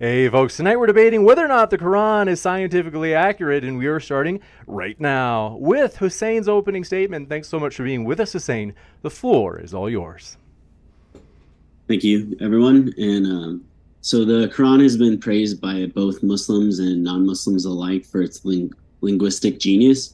Hey, folks, tonight we're debating whether or not the Quran is scientifically accurate, and we are starting right now with Hussein's opening statement. Thanks so much for being with us, Hussein. The floor is all yours. Thank you, everyone. And um, so the Quran has been praised by both Muslims and non Muslims alike for its ling- linguistic genius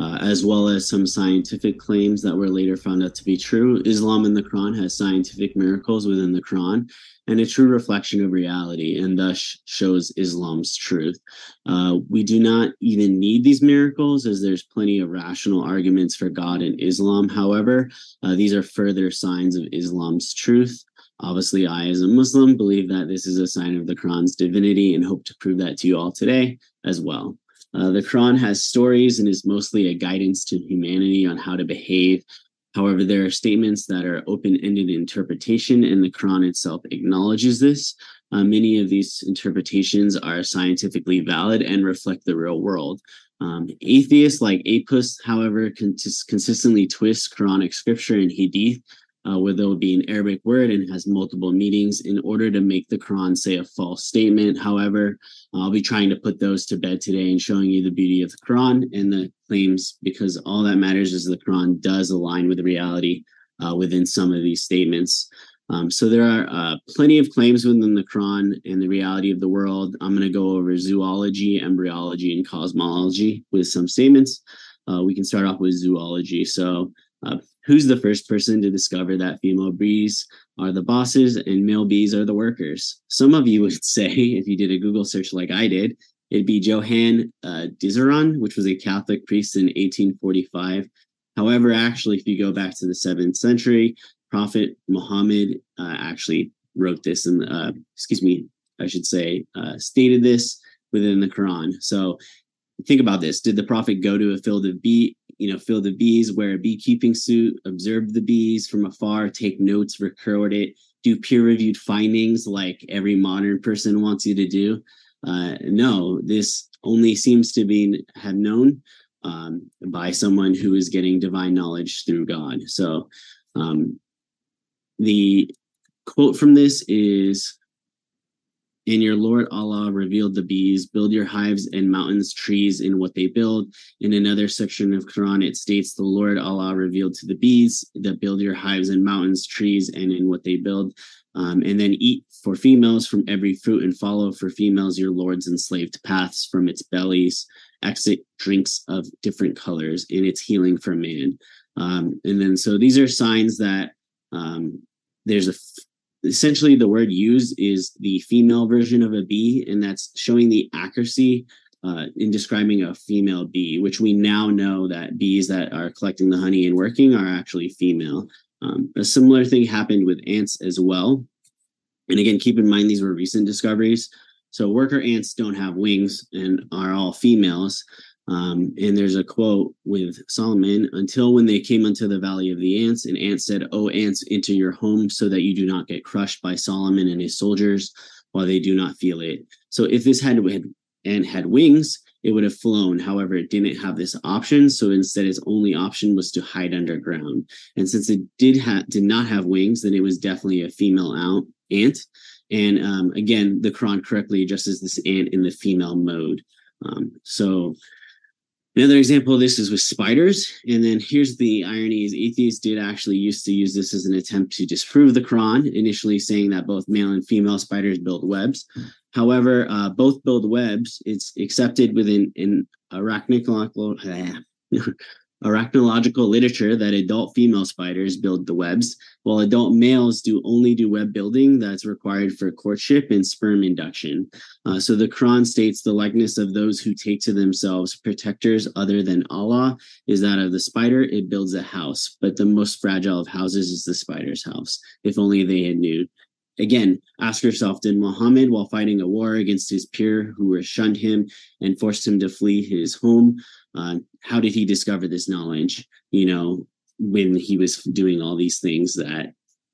uh, as well as some scientific claims that were later found out to be true. Islam in the Quran has scientific miracles within the Quran and a true reflection of reality, and thus shows Islam's truth. Uh, we do not even need these miracles, as there's plenty of rational arguments for God in Islam. However, uh, these are further signs of Islam's truth. Obviously, I, as a Muslim, believe that this is a sign of the Quran's divinity and hope to prove that to you all today as well. Uh, the Quran has stories and is mostly a guidance to humanity on how to behave. However, there are statements that are open ended interpretation, and the Quran itself acknowledges this. Uh, many of these interpretations are scientifically valid and reflect the real world. Um, atheists like Apos, however, cons- consistently twist Quranic scripture and hadith uh, where there will be an Arabic word and has multiple meanings in order to make the Quran say a false statement. However, I'll be trying to put those to bed today and showing you the beauty of the Quran and the claims because all that matters is the Quran does align with reality uh, within some of these statements. Um, so there are uh, plenty of claims within the Quran and the reality of the world. I'm going to go over zoology, embryology, and cosmology with some statements. Uh, we can start off with zoology. So uh, who's the first person to discover that female bees are the bosses and male bees are the workers? Some of you would say, if you did a Google search like I did, it'd be Johann uh, Dzierzon, which was a Catholic priest in 1845. However, actually, if you go back to the seventh century, Prophet Muhammad uh, actually wrote this and, uh, excuse me, I should say, uh, stated this within the Quran. So think about this: Did the prophet go to a field of bee you know, fill the bees, wear a beekeeping suit, observe the bees from afar, take notes, record it, do peer reviewed findings like every modern person wants you to do. Uh, no, this only seems to be have known um, by someone who is getting divine knowledge through God. So um, the quote from this is and your Lord Allah revealed the bees, build your hives and mountains, trees in what they build. In another section of Quran, it states the Lord Allah revealed to the bees that build your hives and mountains, trees, and in what they build. Um, and then eat for females from every fruit and follow for females your Lord's enslaved paths from its bellies. Exit drinks of different colors in its healing for man. Um, and then, so these are signs that um, there's a essentially the word used is the female version of a bee, and that's showing the accuracy uh, in describing a female bee, which we now know that bees that are collecting the honey and working are actually female. Um, a similar thing happened with ants as well. And again, keep in mind these were recent discoveries. So worker ants don't have wings and are all females. Um, and there's a quote with Solomon until when they came unto the valley of the ants, and ants said, O ants, enter your home so that you do not get crushed by Solomon and his soldiers while they do not feel it. So if this had, had had wings, it would have flown. However, it didn't have this option. So instead, its only option was to hide underground. And since it did did not have wings, then it was definitely a female out ant. And um, again, the Quran correctly addresses this ant in the female mode. Um, so Another example of this is with spiders. And then here's the irony is atheists did actually used to use this as an attempt to disprove the Quran, initially saying that both male and female spiders build webs. However, uh, both build webs. It's accepted within an arachnological arachnological literature that adult female spiders build the webs, while adult males do only do web building that's required for courtship and sperm induction. Uh, so the Quran states the likeness of those who take to themselves protectors other than Allah is that of the spider. It builds a house, but the most fragile of houses is the spider's house. If only they had knew. Again, ask yourself Did Muhammad, while fighting a war against his peer who were shunned him and forced him to flee his home, uh, how did he discover this knowledge? You know, when he was doing all these things that,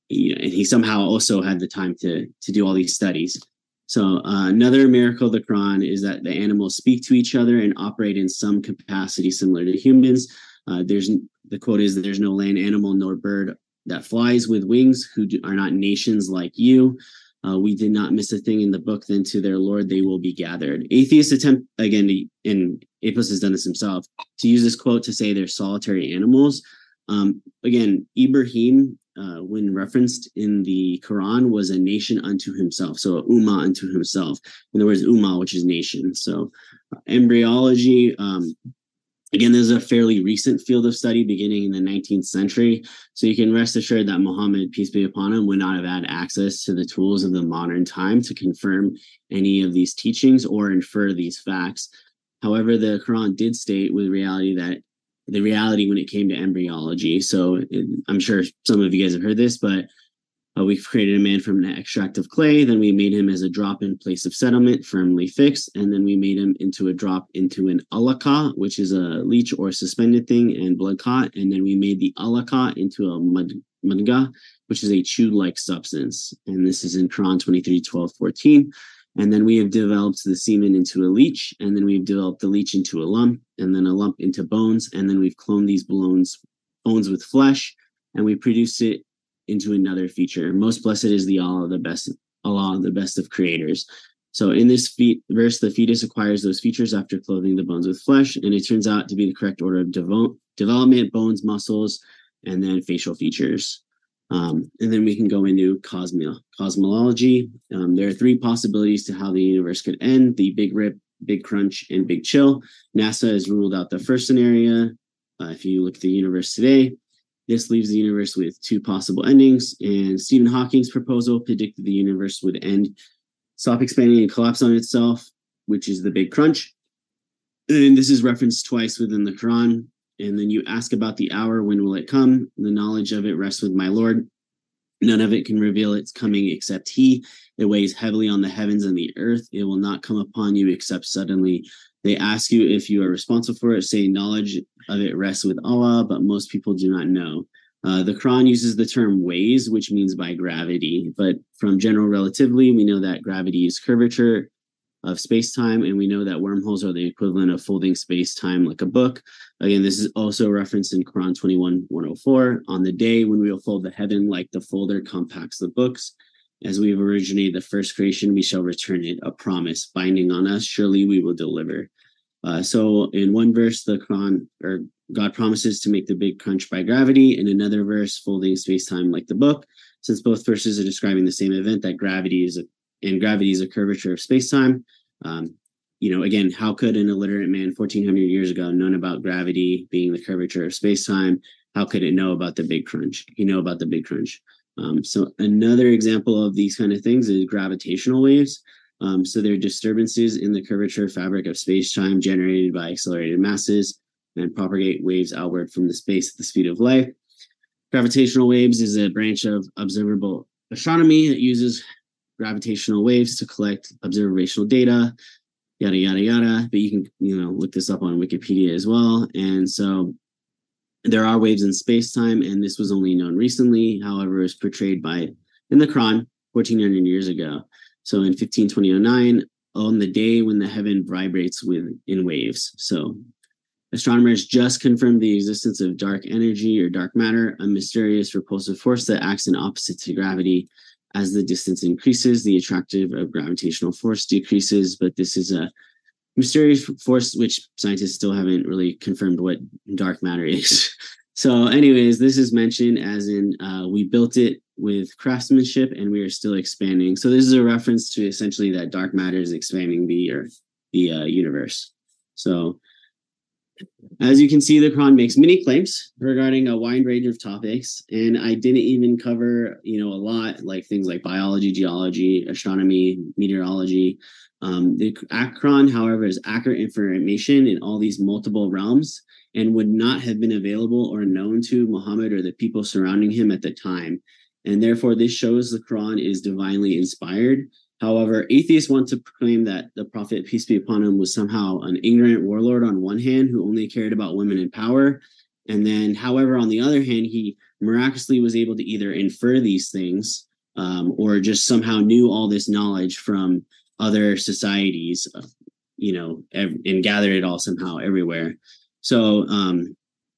you know, and he somehow also had the time to to do all these studies. So uh, another miracle of the Quran is that the animals speak to each other and operate in some capacity similar to humans. Uh, there's the quote is there's no land animal nor bird that flies with wings who do, are not nations like you. uh, we did not miss a thing in the book, then to their Lord they will be gathered. Atheists attempt, again, to, and Apos has done this himself, to use this quote to say they're solitary animals. Um, again, Ibrahim, uh, when referenced in the Quran, was a nation unto himself. So, ummah unto himself. In other words, ummah, which is nation. So, uh, embryology, um, Again, this is a fairly recent field of study beginning in the 19th century. So you can rest assured that Muhammad, peace be upon him, would not have had access to the tools of the modern time to confirm any of these teachings or infer these facts. However, the Quran did state with reality that the reality when it came to embryology. So I'm sure some of you guys have heard this, but uh, we created a man from an extract of clay. Then we made him as a drop in place of settlement, firmly fixed. And then we made him into a drop into an alaka, which is a leech or suspended thing, and blood clot. And then we made the alaka into a mud, mudga, which is a chew like substance. And this is in Quran 23, 12, 14. And then we have developed the semen into a leech. And then we've developed the leech into a lump, and then a lump into bones. And then we've cloned these bones, bones with flesh. And we produce it into another feature. Most blessed is the Allah, the best Allah, the best of creators. So in this fe- verse, the fetus acquires those features after clothing the bones with flesh, and it turns out to be the correct order of devo- development: bones, muscles, and then facial features. Um, and then we can go into cosmo- cosmology. Um, there are three possibilities to how the universe could end: the Big Rip, Big Crunch, and Big Chill. NASA has ruled out the first scenario. Uh, if you look at the universe today, this leaves the universe with two possible endings, and Stephen Hawking's proposal predicted the universe would end, stop expanding, and collapse on itself, which is the big crunch. And this is referenced twice within the Quran. And then you ask about the hour, when will it come? The knowledge of it rests with my Lord. None of it can reveal its coming except He. It weighs heavily on the heavens and the earth. It will not come upon you except suddenly. They ask you if you are responsible for it, saying knowledge of it rests with Allah, but most people do not know. Uh, the Quran uses the term ways, which means by gravity. But from general relativity, we know that gravity is curvature of space time, and we know that wormholes are the equivalent of folding space time like a book. Again, this is also referenced in Quran 21 104. On the day when we will fold the heaven like the folder compacts the books, as we have originated the first creation, we shall return it, a promise binding on us. Surely we will deliver. Uh, so in one verse, the Quran or God promises to make the big crunch by gravity. In another verse, folding space time like the book. Since both verses are describing the same event, that gravity is a and gravity is a curvature of space time. Um, you know, again, how could an illiterate man 1400 years ago known about gravity being the curvature of space time? How could it know about the big crunch? You know about the big crunch. Um, so another example of these kind of things is gravitational waves. Um, so they're disturbances in the curvature fabric of space-time generated by accelerated masses and propagate waves outward from the space at the speed of light. Gravitational waves is a branch of observable astronomy. that uses gravitational waves to collect observational data, yada yada yada. But you can you know look this up on Wikipedia as well. And so there are waves in space time, and this was only known recently. However, was portrayed by in the Quran 1400 years ago. So in 152009, on the day when the heaven vibrates with in waves. So astronomers just confirmed the existence of dark energy or dark matter, a mysterious repulsive force that acts in opposite to gravity. As the distance increases, the attractive of gravitational force decreases, but this is a mysterious force which scientists still haven't really confirmed what dark matter is. so, anyways, this is mentioned as in uh, we built it with craftsmanship and we are still expanding. So, this is a reference to essentially that dark matter is expanding the earth, the uh, universe. So, as you can see, the Quran makes many claims regarding a wide range of topics, and I didn't even cover, you know, a lot like things like biology, geology, astronomy, meteorology. Um, the Quran, however, is accurate information in all these multiple realms and would not have been available or known to Muhammad or the people surrounding him at the time. And therefore, this shows the Quran is divinely inspired However, atheists want to proclaim that the Prophet, peace be upon him, was somehow an ignorant warlord on one hand who only cared about women in power. And then, however, on the other hand, he miraculously was able to either infer these things um, or just somehow knew all this knowledge from other societies, uh, you know, ev- and gathered it all somehow everywhere. So, um,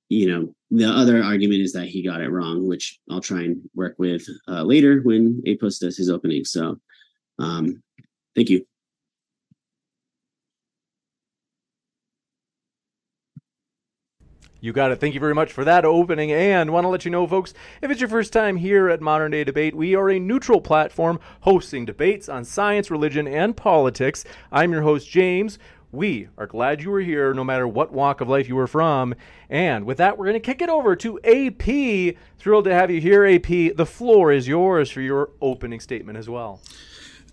you know, the other argument is that he got it wrong, which I'll try and work with uh, later when Apos does his opening. So, Um, thank you. You got it. Thank you very much for that opening. And want to let you know, folks, if it's your first time here at Modern Day Debate, we are a neutral platform hosting debates on science, religion, and politics. I'm your host, James. We are glad you were here, no matter what walk of life you were from. And with that, we're going to kick it over to AP. Thrilled to have you here, AP. The floor is yours for your opening statement as well.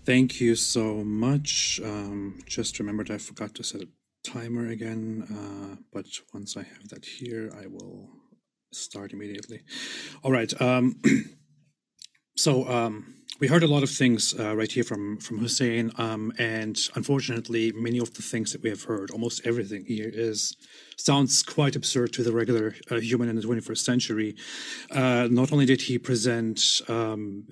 Thank you so much. Um, just remembered I forgot to set a timer again, uh, but once I have that here, I will start immediately. All right. Um, so um, we heard a lot of things uh, right here from from Hussein, um, and unfortunately, many of the things that we have heard, almost everything here, is sounds quite absurd to the regular uh, human in the 21st century. Uh, not only did he present um,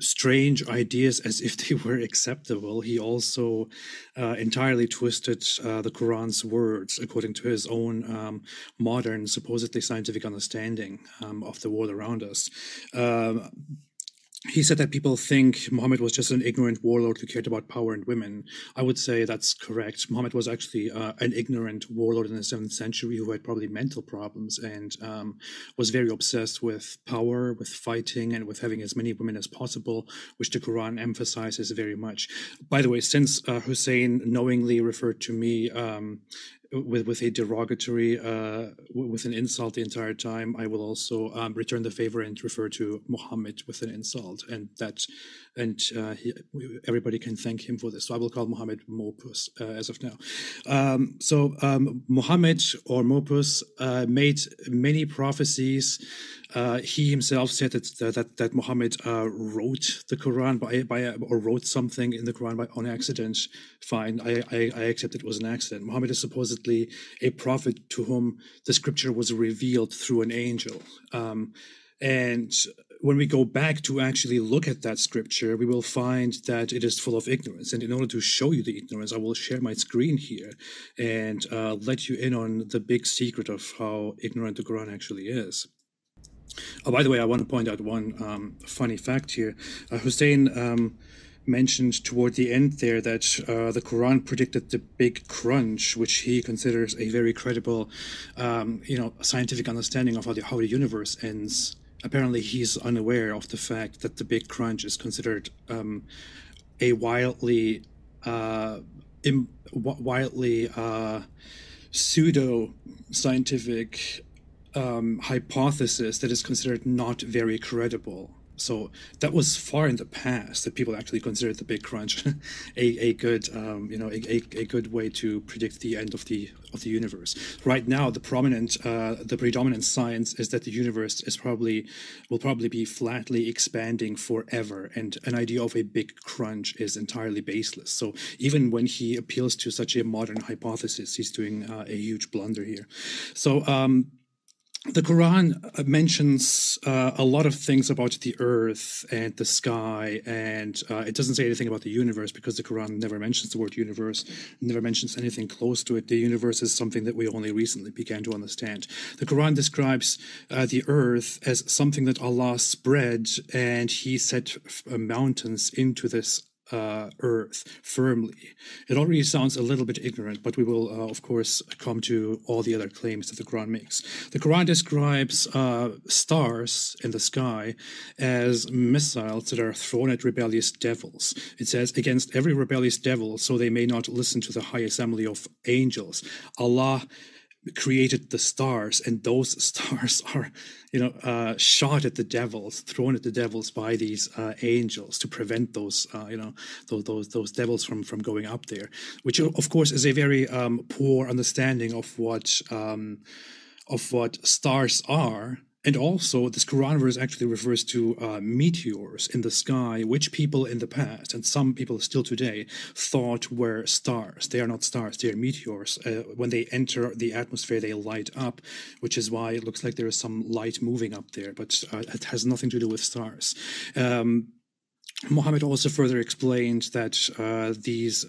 strange ideas as if they were acceptable. He also uh, entirely twisted uh, the Quran's words according to his own um, modern, supposedly scientific understanding um, of the world around us. Uh, he said that people think Muhammad was just an ignorant warlord who cared about power and women. I would say that's correct. Muhammad was actually uh, an ignorant warlord in the seventh century who had probably mental problems and um, was very obsessed with power, with fighting, and with having as many women as possible, which the Quran emphasizes very much. By the way, since uh, Hussein knowingly referred to me um, with with a derogatory uh, with an insult the entire time, I will also um, return the favor and refer to Muhammad with an insult, and that and uh, he, everybody can thank him for this. So I will call Muhammad Mopus uh, as of now. Um, so um, Muhammad or Mopus uh, made many prophecies. Uh, he himself said that that, that Muhammad uh, wrote the Quran by by or wrote something in the Quran by on accident. Fine, I, I, I accept it was an accident. Muhammad is supposedly a prophet to whom the scripture was revealed through an angel. Um, and when we go back to actually look at that scripture, we will find that it is full of ignorance. And in order to show you the ignorance, I will share my screen here and uh, let you in on the big secret of how ignorant the Quran actually is. Oh, by the way, I want to point out one um, funny fact here. Uh, Hussein um, mentioned toward the end there that uh, the Quran predicted the big crunch, which he considers a very credible, um, you know, scientific understanding of how the, how the universe ends apparently he's unaware of the fact that the Big Crunch is considered um, a wildly, uh, Im- wildly uh, pseudo scientific um, hypothesis that is considered not very credible. So that was far in the past that people actually considered the Big Crunch a, a good um, you know a, a, a, good way to predict the end of the of the universe. Right now, the prominent uh, the predominant science is that the universe is probably will probably be flatly expanding forever, and an idea of a Big Crunch is entirely baseless. So even when he appeals to such a modern hypothesis, he's doing uh, a huge blunder here. So um, the Quran uh, mentions uh, a lot of things about the earth and the sky, and uh, it doesn't say anything about the universe because the Quran never mentions the word universe, never mentions anything close to it. The universe is something that we only recently began to understand. The Quran describes uh, the earth as something that Allah spread, and He set uh, mountains into this uh, earth firmly. It already sounds a little bit ignorant, but we will, uh, of course, come to all the other claims that the Quran makes. The Quran describes uh, stars in the sky as missiles that are thrown at rebellious devils. It says, against every rebellious devil, so they may not listen to the high assembly of angels. Allah created the stars and those stars are you know uh, shot at the devils thrown at the devils by these uh, angels to prevent those uh, you know those, those those devils from from going up there which of course is a very um, poor understanding of what um, of what stars are and also, this Quran verse actually refers to uh, meteors in the sky, which people in the past, and some people still today, thought were stars. They are not stars, they are meteors. Uh, when they enter the atmosphere, they light up, which is why it looks like there is some light moving up there, but uh, it has nothing to do with stars. Um, Muhammad also further explained that uh, these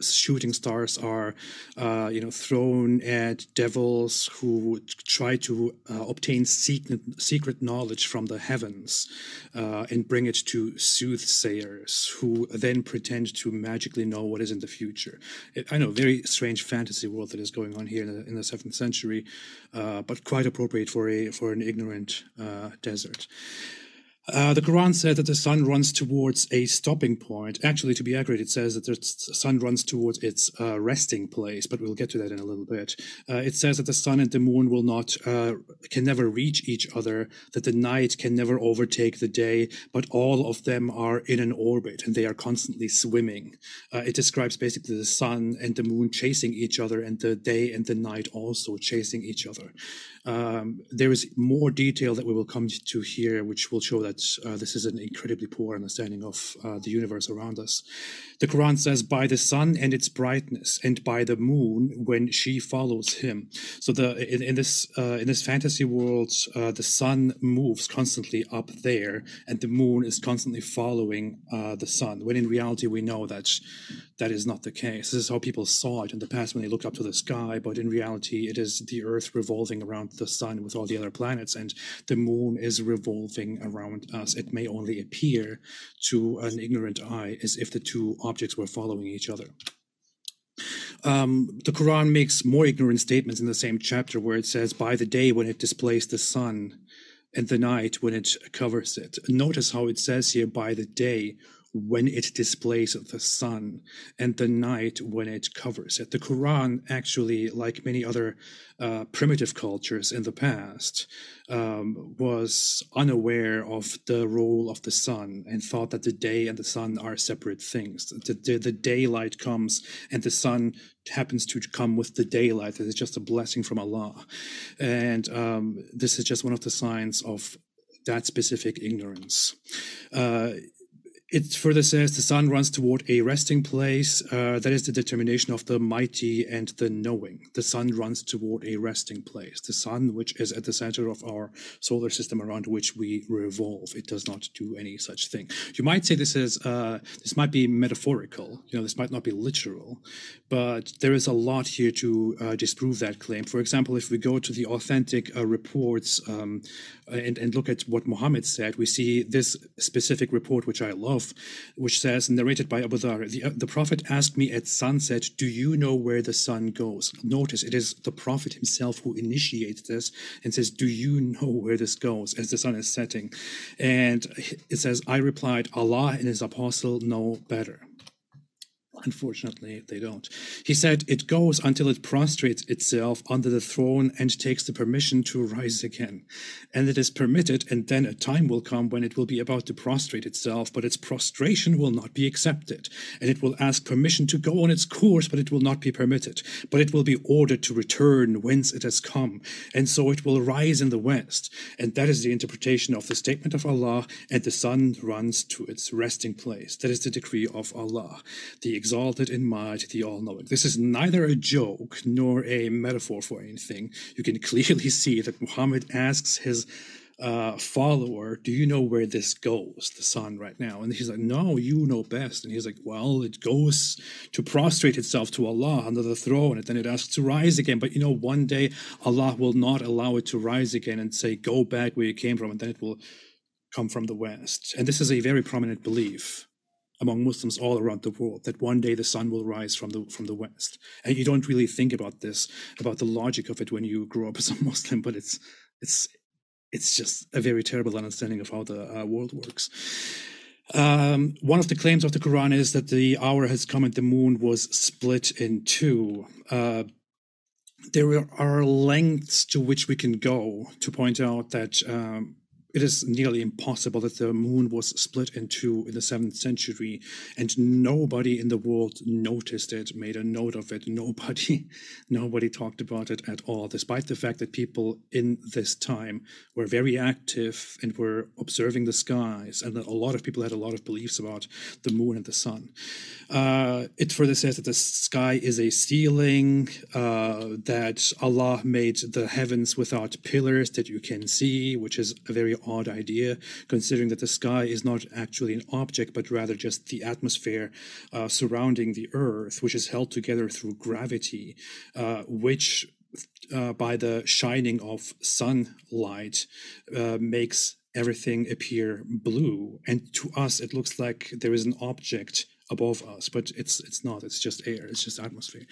shooting stars are, uh, you know, thrown at devils who try to uh, obtain secret, secret knowledge from the heavens uh, and bring it to soothsayers who then pretend to magically know what is in the future. It, I know, very strange fantasy world that is going on here in the, in the seventh century, uh, but quite appropriate for a for an ignorant uh, desert. Uh, the Quran said that the sun runs towards a stopping point. Actually, to be accurate, it says that the sun runs towards its uh, resting place, but we'll get to that in a little bit. Uh, it says that the sun and the moon will not, uh, can never reach each other, that the night can never overtake the day, but all of them are in an orbit and they are constantly swimming. Uh, it describes basically the sun and the moon chasing each other and the day and the night also chasing each other. Um, there is more detail that we will come to here, which will show that uh, this is an incredibly poor understanding of uh, the universe around us. The Quran says, "By the sun and its brightness, and by the moon when she follows him." So the in, in this uh, in this fantasy world, uh, the sun moves constantly up there, and the moon is constantly following uh, the sun. When in reality, we know that that is not the case. This is how people saw it in the past when they looked up to the sky, but in reality, it is the Earth revolving around the sun with all the other planets, and the moon is revolving around us. It may only appear to an ignorant eye as if the two objects were following each other. Um, the Quran makes more ignorant statements in the same chapter where it says, By the day when it displays the sun, and the night when it covers it. Notice how it says here, by the day when it displays the sun and the night when it covers it. The Quran, actually, like many other uh, primitive cultures in the past, um, was unaware of the role of the sun and thought that the day and the sun are separate things. The, the, the daylight comes and the sun happens to come with the daylight. It is just a blessing from Allah. And um, this is just one of the signs of that specific ignorance. Uh, it further says the sun runs toward a resting place. Uh, that is the determination of the mighty and the knowing. The sun runs toward a resting place. The sun, which is at the center of our solar system around which we revolve, it does not do any such thing. You might say this is uh, this might be metaphorical. You know, this might not be literal, but there is a lot here to uh, disprove that claim. For example, if we go to the authentic uh, reports um, and, and look at what Muhammad said, we see this specific report, which I love which says, narrated by Abu Dhar, the, the Prophet asked me at sunset, Do you know where the sun goes? Notice it is the Prophet himself who initiates this and says, Do you know where this goes as the sun is setting? And it says, I replied, Allah and his apostle know better. Unfortunately, they don't. He said, It goes until it prostrates itself under the throne and takes the permission to rise again. And it is permitted, and then a time will come when it will be about to prostrate itself, but its prostration will not be accepted. And it will ask permission to go on its course, but it will not be permitted. But it will be ordered to return whence it has come. And so it will rise in the west. And that is the interpretation of the statement of Allah, and the sun runs to its resting place. That is the decree of Allah. The exalted in might, the all knowing. This is neither a joke nor a metaphor for anything. You can clearly see that Muhammad asks his uh, follower, Do you know where this goes, the sun, right now? And he's like, No, you know best. And he's like, Well, it goes to prostrate itself to Allah under the throne, and then it asks to rise again. But you know, one day Allah will not allow it to rise again and say, Go back where you came from, and then it will come from the west. And this is a very prominent belief among Muslims all around the world that one day the sun will rise from the from the west. And you don't really think about this, about the logic of it when you grow up as a Muslim, but it's it's it's just a very terrible understanding of how the uh, world works. Um, one of the claims of the Quran is that the hour has come and the moon was split in two. Uh, there are lengths to which we can go to point out that um, it is nearly impossible that the moon was split in two in the seventh century, and nobody in the world noticed it, made a note of it. Nobody, nobody talked about it at all, despite the fact that people in this time were very active and were observing the skies, and a lot of people had a lot of beliefs about the moon and the sun. Uh, it further says that the sky is a ceiling, uh, that Allah made the heavens without pillars that you can see, which is a very odd idea, considering that the sky is not actually an object, but rather just the atmosphere uh, surrounding the Earth, which is held together through gravity, uh, which uh, by the shining of sunlight uh, makes everything appear blue. And to us it looks like there is an object above us, but it's it's not. It's just air. It's just atmosphere.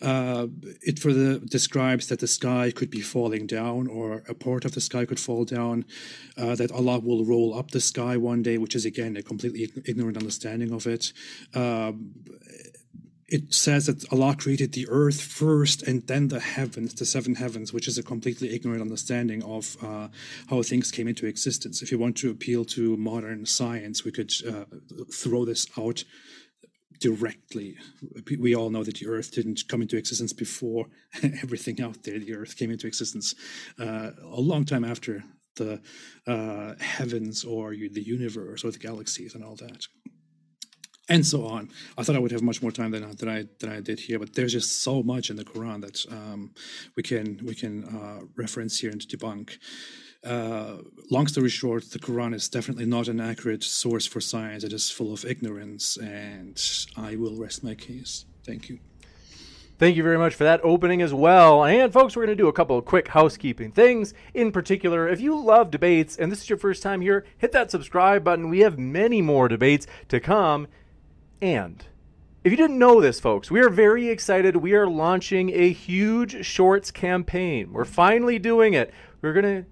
Uh, it further describes that the sky could be falling down, or a part of the sky could fall down. Uh, that Allah will roll up the sky one day, which is again a completely ignorant understanding of it. Um, it says that Allah created the earth first and then the heavens, the seven heavens, which is a completely ignorant understanding of uh, how things came into existence. If you want to appeal to modern science, we could uh, throw this out directly. We all know that the Earth didn't come into existence before everything out there. The Earth came into existence uh, a long time after the uh, heavens or the universe or the galaxies and all that. And so on. I thought I would have much more time than, than I than I did here, but there's just so much in the Quran that um, we can we can uh, reference here and debunk. Uh, long story short, the Quran is definitely not an accurate source for science. It is full of ignorance, and I will rest my case. Thank you. Thank you very much for that opening as well. And folks, we're going to do a couple of quick housekeeping things. In particular, if you love debates and this is your first time here, hit that subscribe button. We have many more debates to come. And if you didn't know this, folks, we are very excited. We are launching a huge shorts campaign. We're finally doing it. We're going to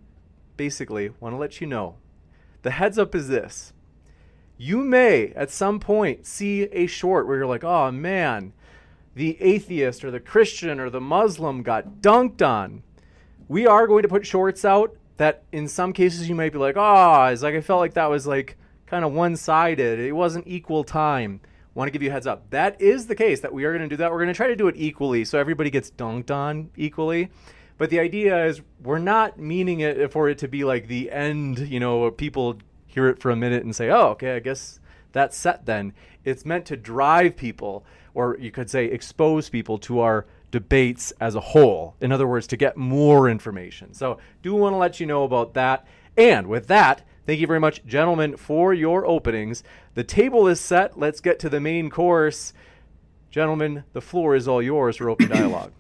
basically want to let you know the heads up is this. You may at some point see a short where you're like, oh man, the atheist or the Christian or the Muslim got dunked on. We are going to put shorts out that in some cases you might be like, oh, it's like I felt like that was like kind of one sided. It wasn't equal time. Want to give you a heads up. That is the case that we are going to do that. We're going to try to do it equally so everybody gets dunked on equally. But the idea is we're not meaning it for it to be like the end, you know, people hear it for a minute and say, oh, okay, I guess that's set then. It's meant to drive people, or you could say expose people to our debates as a whole. In other words, to get more information. So, do want to let you know about that. And with that, thank you very much, gentlemen, for your openings. The table is set. Let's get to the main course. Gentlemen, the floor is all yours for open dialogue.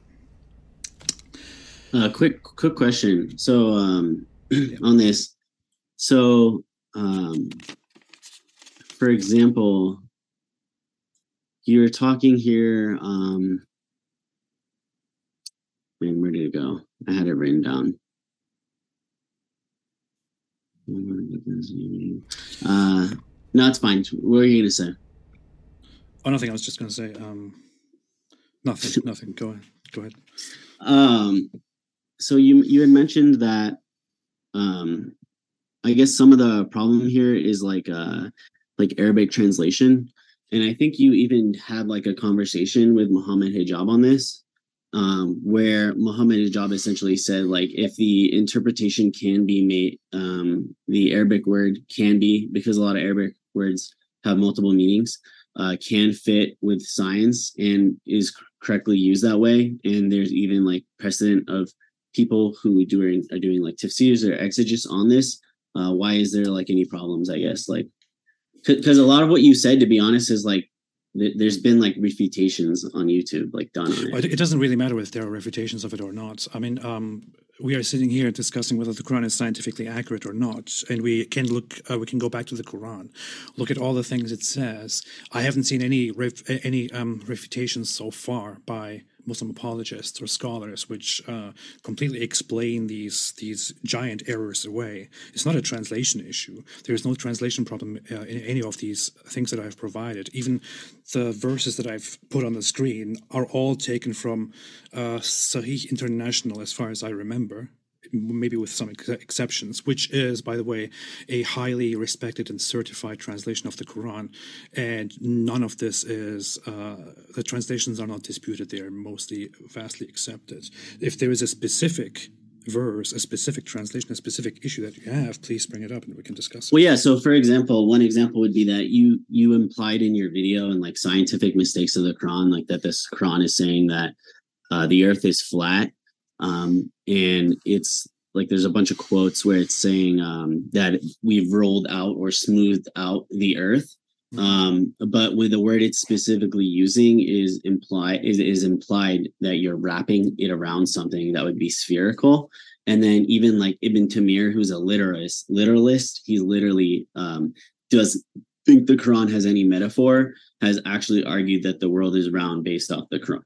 Uh, quick, quick question. So, um, on this, so, um, for example, you're talking here. Um, man, where did it go? I had it written down. Uh, no, it's fine. What are you gonna say? Oh, nothing. I was just gonna say, um, nothing. nothing. Go ahead. Go ahead. Um, so you you had mentioned that um I guess some of the problem here is like uh like Arabic translation. And I think you even had like a conversation with Muhammad Hijab on this, um, where Muhammad Hijab essentially said like if the interpretation can be made, um, the Arabic word can be because a lot of Arabic words have multiple meanings, uh, can fit with science and is correctly used that way. And there's even like precedent of people who doing are doing like tafsirs or exegesis on this uh, why is there like any problems i guess like because a lot of what you said to be honest is like th- there's been like refutations on youtube like done on it. it doesn't really matter if there are refutations of it or not i mean um we are sitting here discussing whether the Quran is scientifically accurate or not, and we can look. Uh, we can go back to the Quran, look at all the things it says. I haven't seen any ref, any um, refutations so far by Muslim apologists or scholars which uh, completely explain these these giant errors away. It's not a translation issue. There is no translation problem uh, in any of these things that I've provided. Even the verses that I've put on the screen are all taken from uh, Sahih International, as far as I remember maybe with some ex- exceptions, which is, by the way, a highly respected and certified translation of the Quran. And none of this is, uh, the translations are not disputed, they are mostly vastly accepted. If there is a specific verse, a specific translation, a specific issue that you have, please bring it up and we can discuss it. Well, yeah. So, for example, one example would be that you you implied in your video and like scientific mistakes of the Quran, like that this Quran is saying that uh, the Earth is flat, um, and it's like there's a bunch of quotes where it's saying um, that we've rolled out or smoothed out the earth. Mhm. Um, but with the word it's specifically using is implied is, is implied that you're wrapping it around something that would be spherical. And then even like Ibn Taymiyyah, who's a literalist, literalist, he literally um, does think the Quran has any metaphor, has actually argued that the world is round based off the Quran.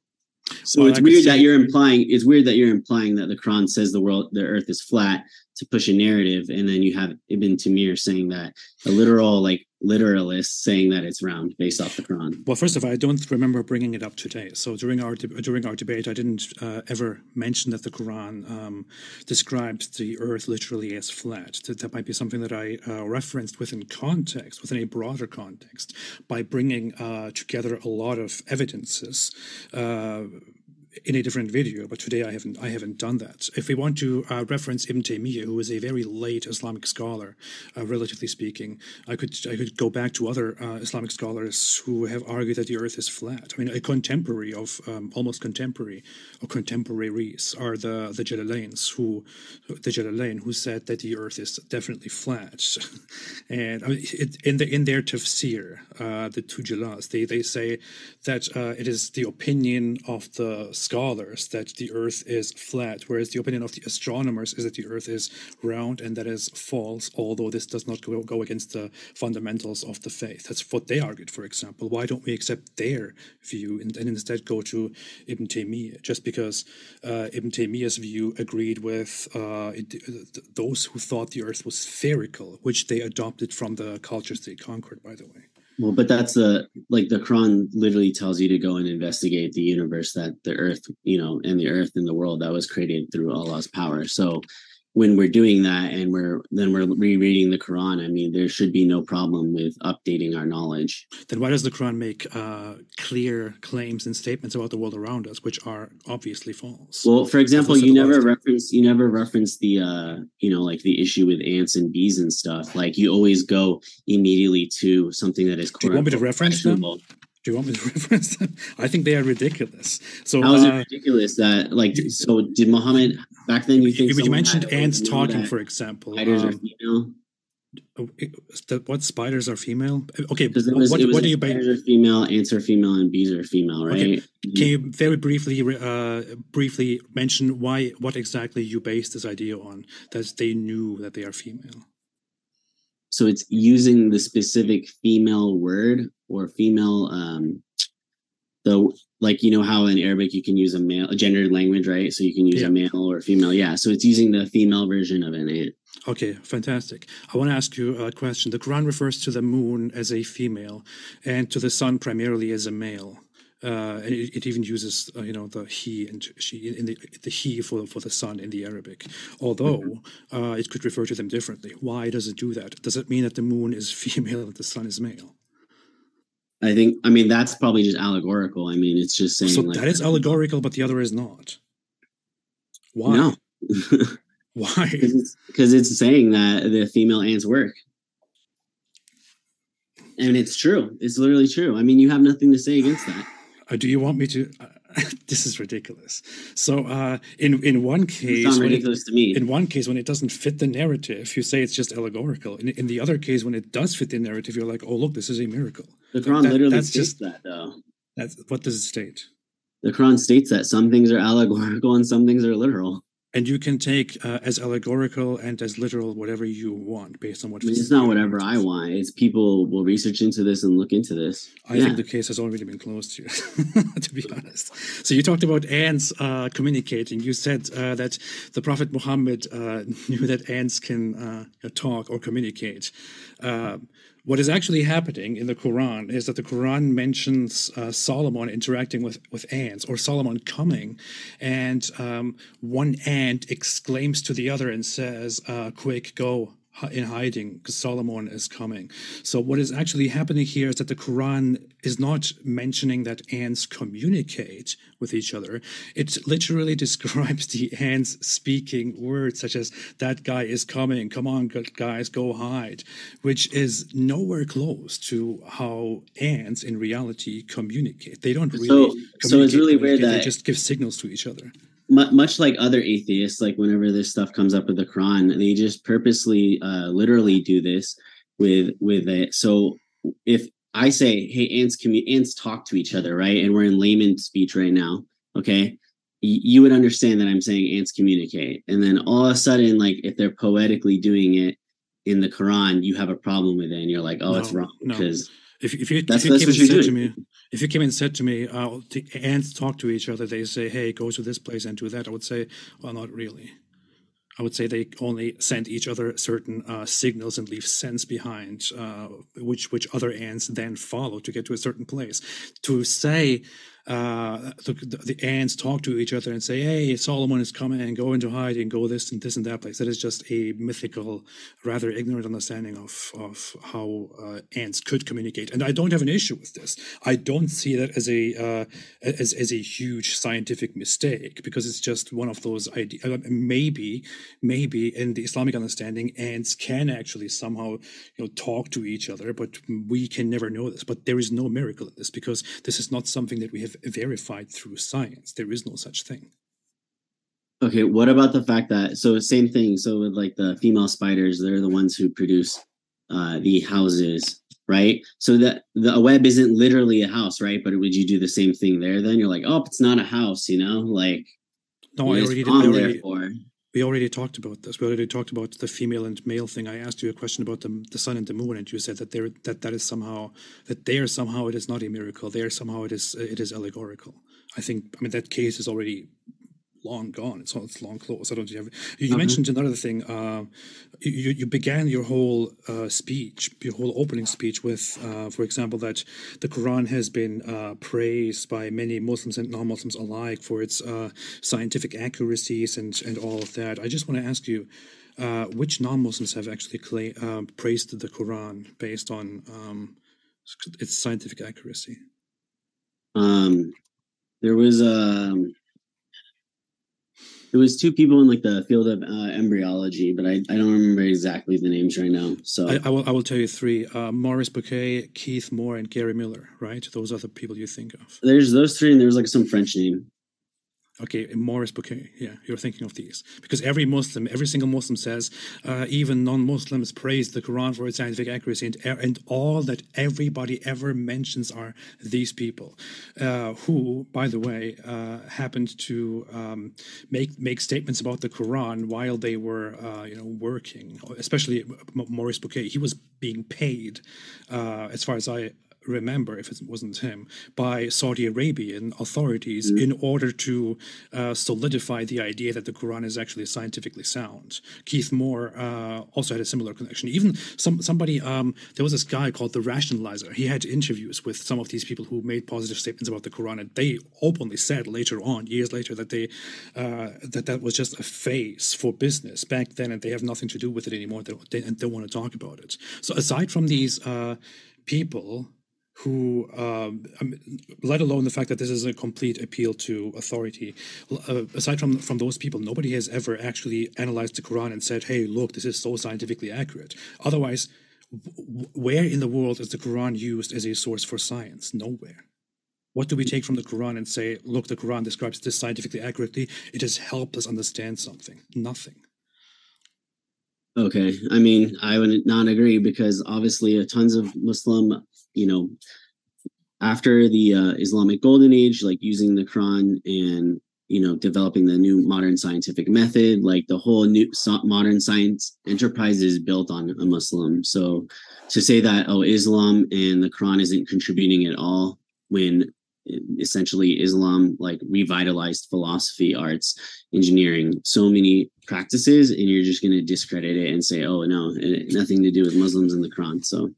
So Well, it's weird that you're implying it's weird that you're implying that the Quran says the world the earth is flat to push a narrative, and then you have Ibn Taymiyyah saying that a literal like literalist saying that it's round based off the Quran. Well, first of all, I don't remember bringing it up today. So during our during our debate, I didn't uh, ever mention that the Quran um, describes the Earth literally as flat. That, that might be something that I uh, referenced within context, within a broader context, by bringing uh, together a lot of evidences. In a different video, but today I haven't I haven't done that. If we want to uh, reference Ibn Taymiyyah, who is a very late Islamic scholar, uh, relatively speaking, I could I could go back to other uh, Islamic scholars who have argued that the Earth is flat. I mean, a contemporary of um, almost contemporary or contemporaries are the the Jalalains who the Jalalain who said that the Earth is definitely flat, and I mean, it, in the in their tafsir, uh, the two they they say that uh, it is the opinion of the scholars that the Earth is flat, whereas the opinion of the astronomers is that the Earth is round and that is false. Although this does not go, go against the fundamentals of the faith. That's what they argued, for example. Why don't we accept their view and, and instead go to Ibn Taymiyyah? Just because uh, Ibn Taymiyyah's view agreed with uh, it, th- those who thought the Earth was spherical, which they adopted from the cultures they conquered, by the way. Well, but that's the like the Quran literally tells you to go and investigate the universe that the earth, you know, and the earth and the world that was created through Allah's power. So when we're doing that and we're then we're rereading the Quran, I mean, there should be no problem with updating our knowledge. Then why does the Quran make uh, clear claims and statements about the world around us, which are obviously false? Well, for example, you never reference you never reference the uh, you know, like the issue with ants and bees and stuff. Like you always go immediately to something that is Do you want me to reference them? Do you want me to reference them? I think they are ridiculous. So How is it uh, ridiculous that like so did Muhammad back then you think you, you mentioned ants talking, for example. spiders are Um, female? oh, what spiders are female? Okay, was, what, what do you base? spiders are female, ants are female, and bees are female, right? Okay, Can you very briefly uh, briefly mention why what exactly you based this idea on? That they knew that they are female. So it's using the specific female word or female um the like you know how in Arabic you can use a male a gendered language, right? So you can use Yeah. a male or female. Yeah. So it's using the female version of an ant. Okay, fantastic. I want to ask you a question. The Quran refers to the moon as a female, and to the sun primarily as a male. Uh, and it, it even uses, uh, you know, the he and she in the the he for for the sun in the Arabic. Although uh, it could refer to them differently. Why does it do that? Does it mean that the moon is female and the sun is male? I think I mean that's probably just allegorical. I mean it's just saying So like that is allegorical, but the other is not. Why? No. Why? Because it's, it's saying that the female ants work. And it's true. It's literally true. I mean, you have nothing to say against that. Uh, do you want me to? Uh, this is ridiculous. So, uh, in in one It's case, not when it, ridiculous to me. in one case when it doesn't fit the narrative, you say it's just allegorical. In, in the other case, when it does fit the narrative, you're like, oh look, this is a miracle. The Quran that- literally that's states just- that, though. That's what does it state? The Quran states that some things are allegorical and some things are literal. And you can take uh, as allegorical and as literal whatever you want based on what. It's not whatever I want. It's people will research into this and look into this. I yeah. think the case has already been closed here, to be honest. So you talked about ants uh, communicating. You said uh, that the Prophet Muhammad uh, knew that ants can uh, talk or communicate. Uh, what is actually happening in the Quran is that the Quran mentions uh, Solomon interacting with, with ants or Solomon coming, and um, one ant exclaims to the other and says, uh, Quick, go in hiding because Solomon is coming. So what is actually happening here is that the Quran is not mentioning that ants communicate with each other. It literally describes the ants speaking words such as "that guy is coming, come on guys, go hide," which is nowhere close to how ants in reality communicate. They don't really. So- so it's communicate, really weird They just give signals to each other. Much like other atheists, like whenever this stuff comes up with the Quran, they just purposely, uh, literally do this with with it. So if I say, "Hey, ants, commu- ants talk to each other," right, and we're in layman speech right now, okay, y- you would understand that I'm saying ants communicate, and then all of a sudden, like if they're poetically doing it in the Quran, you have a problem with it, and you're like, "Oh, it's No, wrong," no. If, if you, That's- if you came and said to me, if you came and said to me, uh, the ants talk to each other, they say, "Hey, go to this place and do that," I would say, "Well, not really." I would say they only send each other certain uh, signals and leave scents behind, uh, which which other ants then follow to get to a certain place. To say uh, the, the ants talk to each other and say, "Hey, Solomon is coming and go into hiding, go this and this and that place." That is just a mythical, rather ignorant understanding of of how uh, ants could communicate. And I don't have an issue with this. I don't see that as a uh, as as a huge scientific mistake because it's just one of those ideas. Maybe maybe in the Islamic understanding, ants can actually somehow you know talk to each other, but we can never know this. But there is no miracle in this because this is not something that we have verified through science. There is no such thing. Okay, what about the fact that so same thing? So with like the female spiders, they're the ones who produce uh, the houses, right? So that the a web isn't literally a house, right? But would you do the same thing there? Then you're like, oh, it's not a house, you know, like No, I already did. I already. We already talked about this. We already talked about the female and male thing. I asked you a question about the, the sun and the moon, and you said that there that that is somehow that there somehow it is not a miracle. There somehow it is it is allegorical. I think. I mean that case is already long gone. It's it's long closed. I don't have. You, you Mhm. mentioned another thing. Uh, you you began your whole uh, speech, your whole opening speech with, uh, for example, that the Quran has been uh, praised by many Muslims and non-Muslims alike for its uh, scientific accuracies and and all of that. I just want to ask you. Uh, which non-Muslims have actually cla- um, praised the Quran based on um, its scientific accuracy? Um, there was um, there was two people in like the field of uh, embryology, but I, I don't remember exactly the names right now. So I, I will I will tell you three: uh, Maurice Bucaille, Keith Moore, and Gary Miller. Right, those are the people you think of. there's those three, and there's like some French name. Okay, Maurice Bucaille. Yeah, you're thinking of these because every Muslim, every single Muslim says, uh, even non-Muslims praise the Quran for its scientific accuracy, and and all that everybody ever mentions are these people, uh, who, by the way, uh, happened to um, make make statements about the Quran while they were, uh, you know, working. Especially Maurice Bucaille, he was being paid, uh, as far as I remember, if it wasn't him, by Saudi Arabian authorities in order to uh, solidify the idea that the Quran is actually scientifically sound. Keith Moore uh, also had a similar connection. Even some somebody, um, there was this guy called the Rationalizer. He had interviews with some of these people who made positive statements about the Quran, and they openly said later on, years later, that they uh, that that was just a phase for business back then, and they have nothing to do with it anymore. They, they, and don't want to talk about it. So aside from these uh, people who, um, let alone the fact that this is a complete appeal to authority. Uh, aside from from those people, nobody has ever actually analyzed the Quran and said, "Hey, look, this is so scientifically accurate." Otherwise, where in the world is the Quran used as a source for science? Nowhere. What do we take from the Quran and say, "Look, the Quran describes this scientifically accurately. It has helped us understand something." Nothing. Okay, I mean, I would not agree because obviously, tons of Muslim, you know, after the uh, Islamic Golden Age, like using the Quran and you know developing the new modern scientific method, like the whole new modern science enterprise is built on a Muslim. So to say that oh Islam and the Quran isn't contributing at all when essentially Islam like revitalized philosophy, arts, engineering, so many practices, and you're just going to discredit it and say, oh no, nothing to do with Muslims and the Quran. So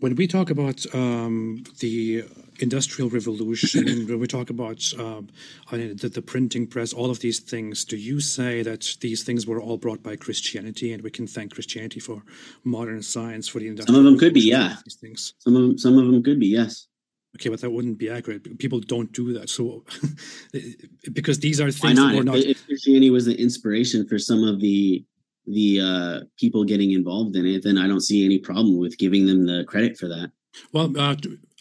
When we talk about um, the industrial revolution, when we talk about um, the, the printing press, all of these things, do you say that these things were all brought by Christianity, and we can thank Christianity for modern science, for the industrial? Some of them could be, yeah. These things. some of them, some of them could be yes. Okay, but that wouldn't be accurate. People don't do that, so because these are Why things not? that were If, not. if Christianity was the inspiration for some of the the uh, people getting involved in it, then I don't see any problem with giving them the credit for that. Well, uh,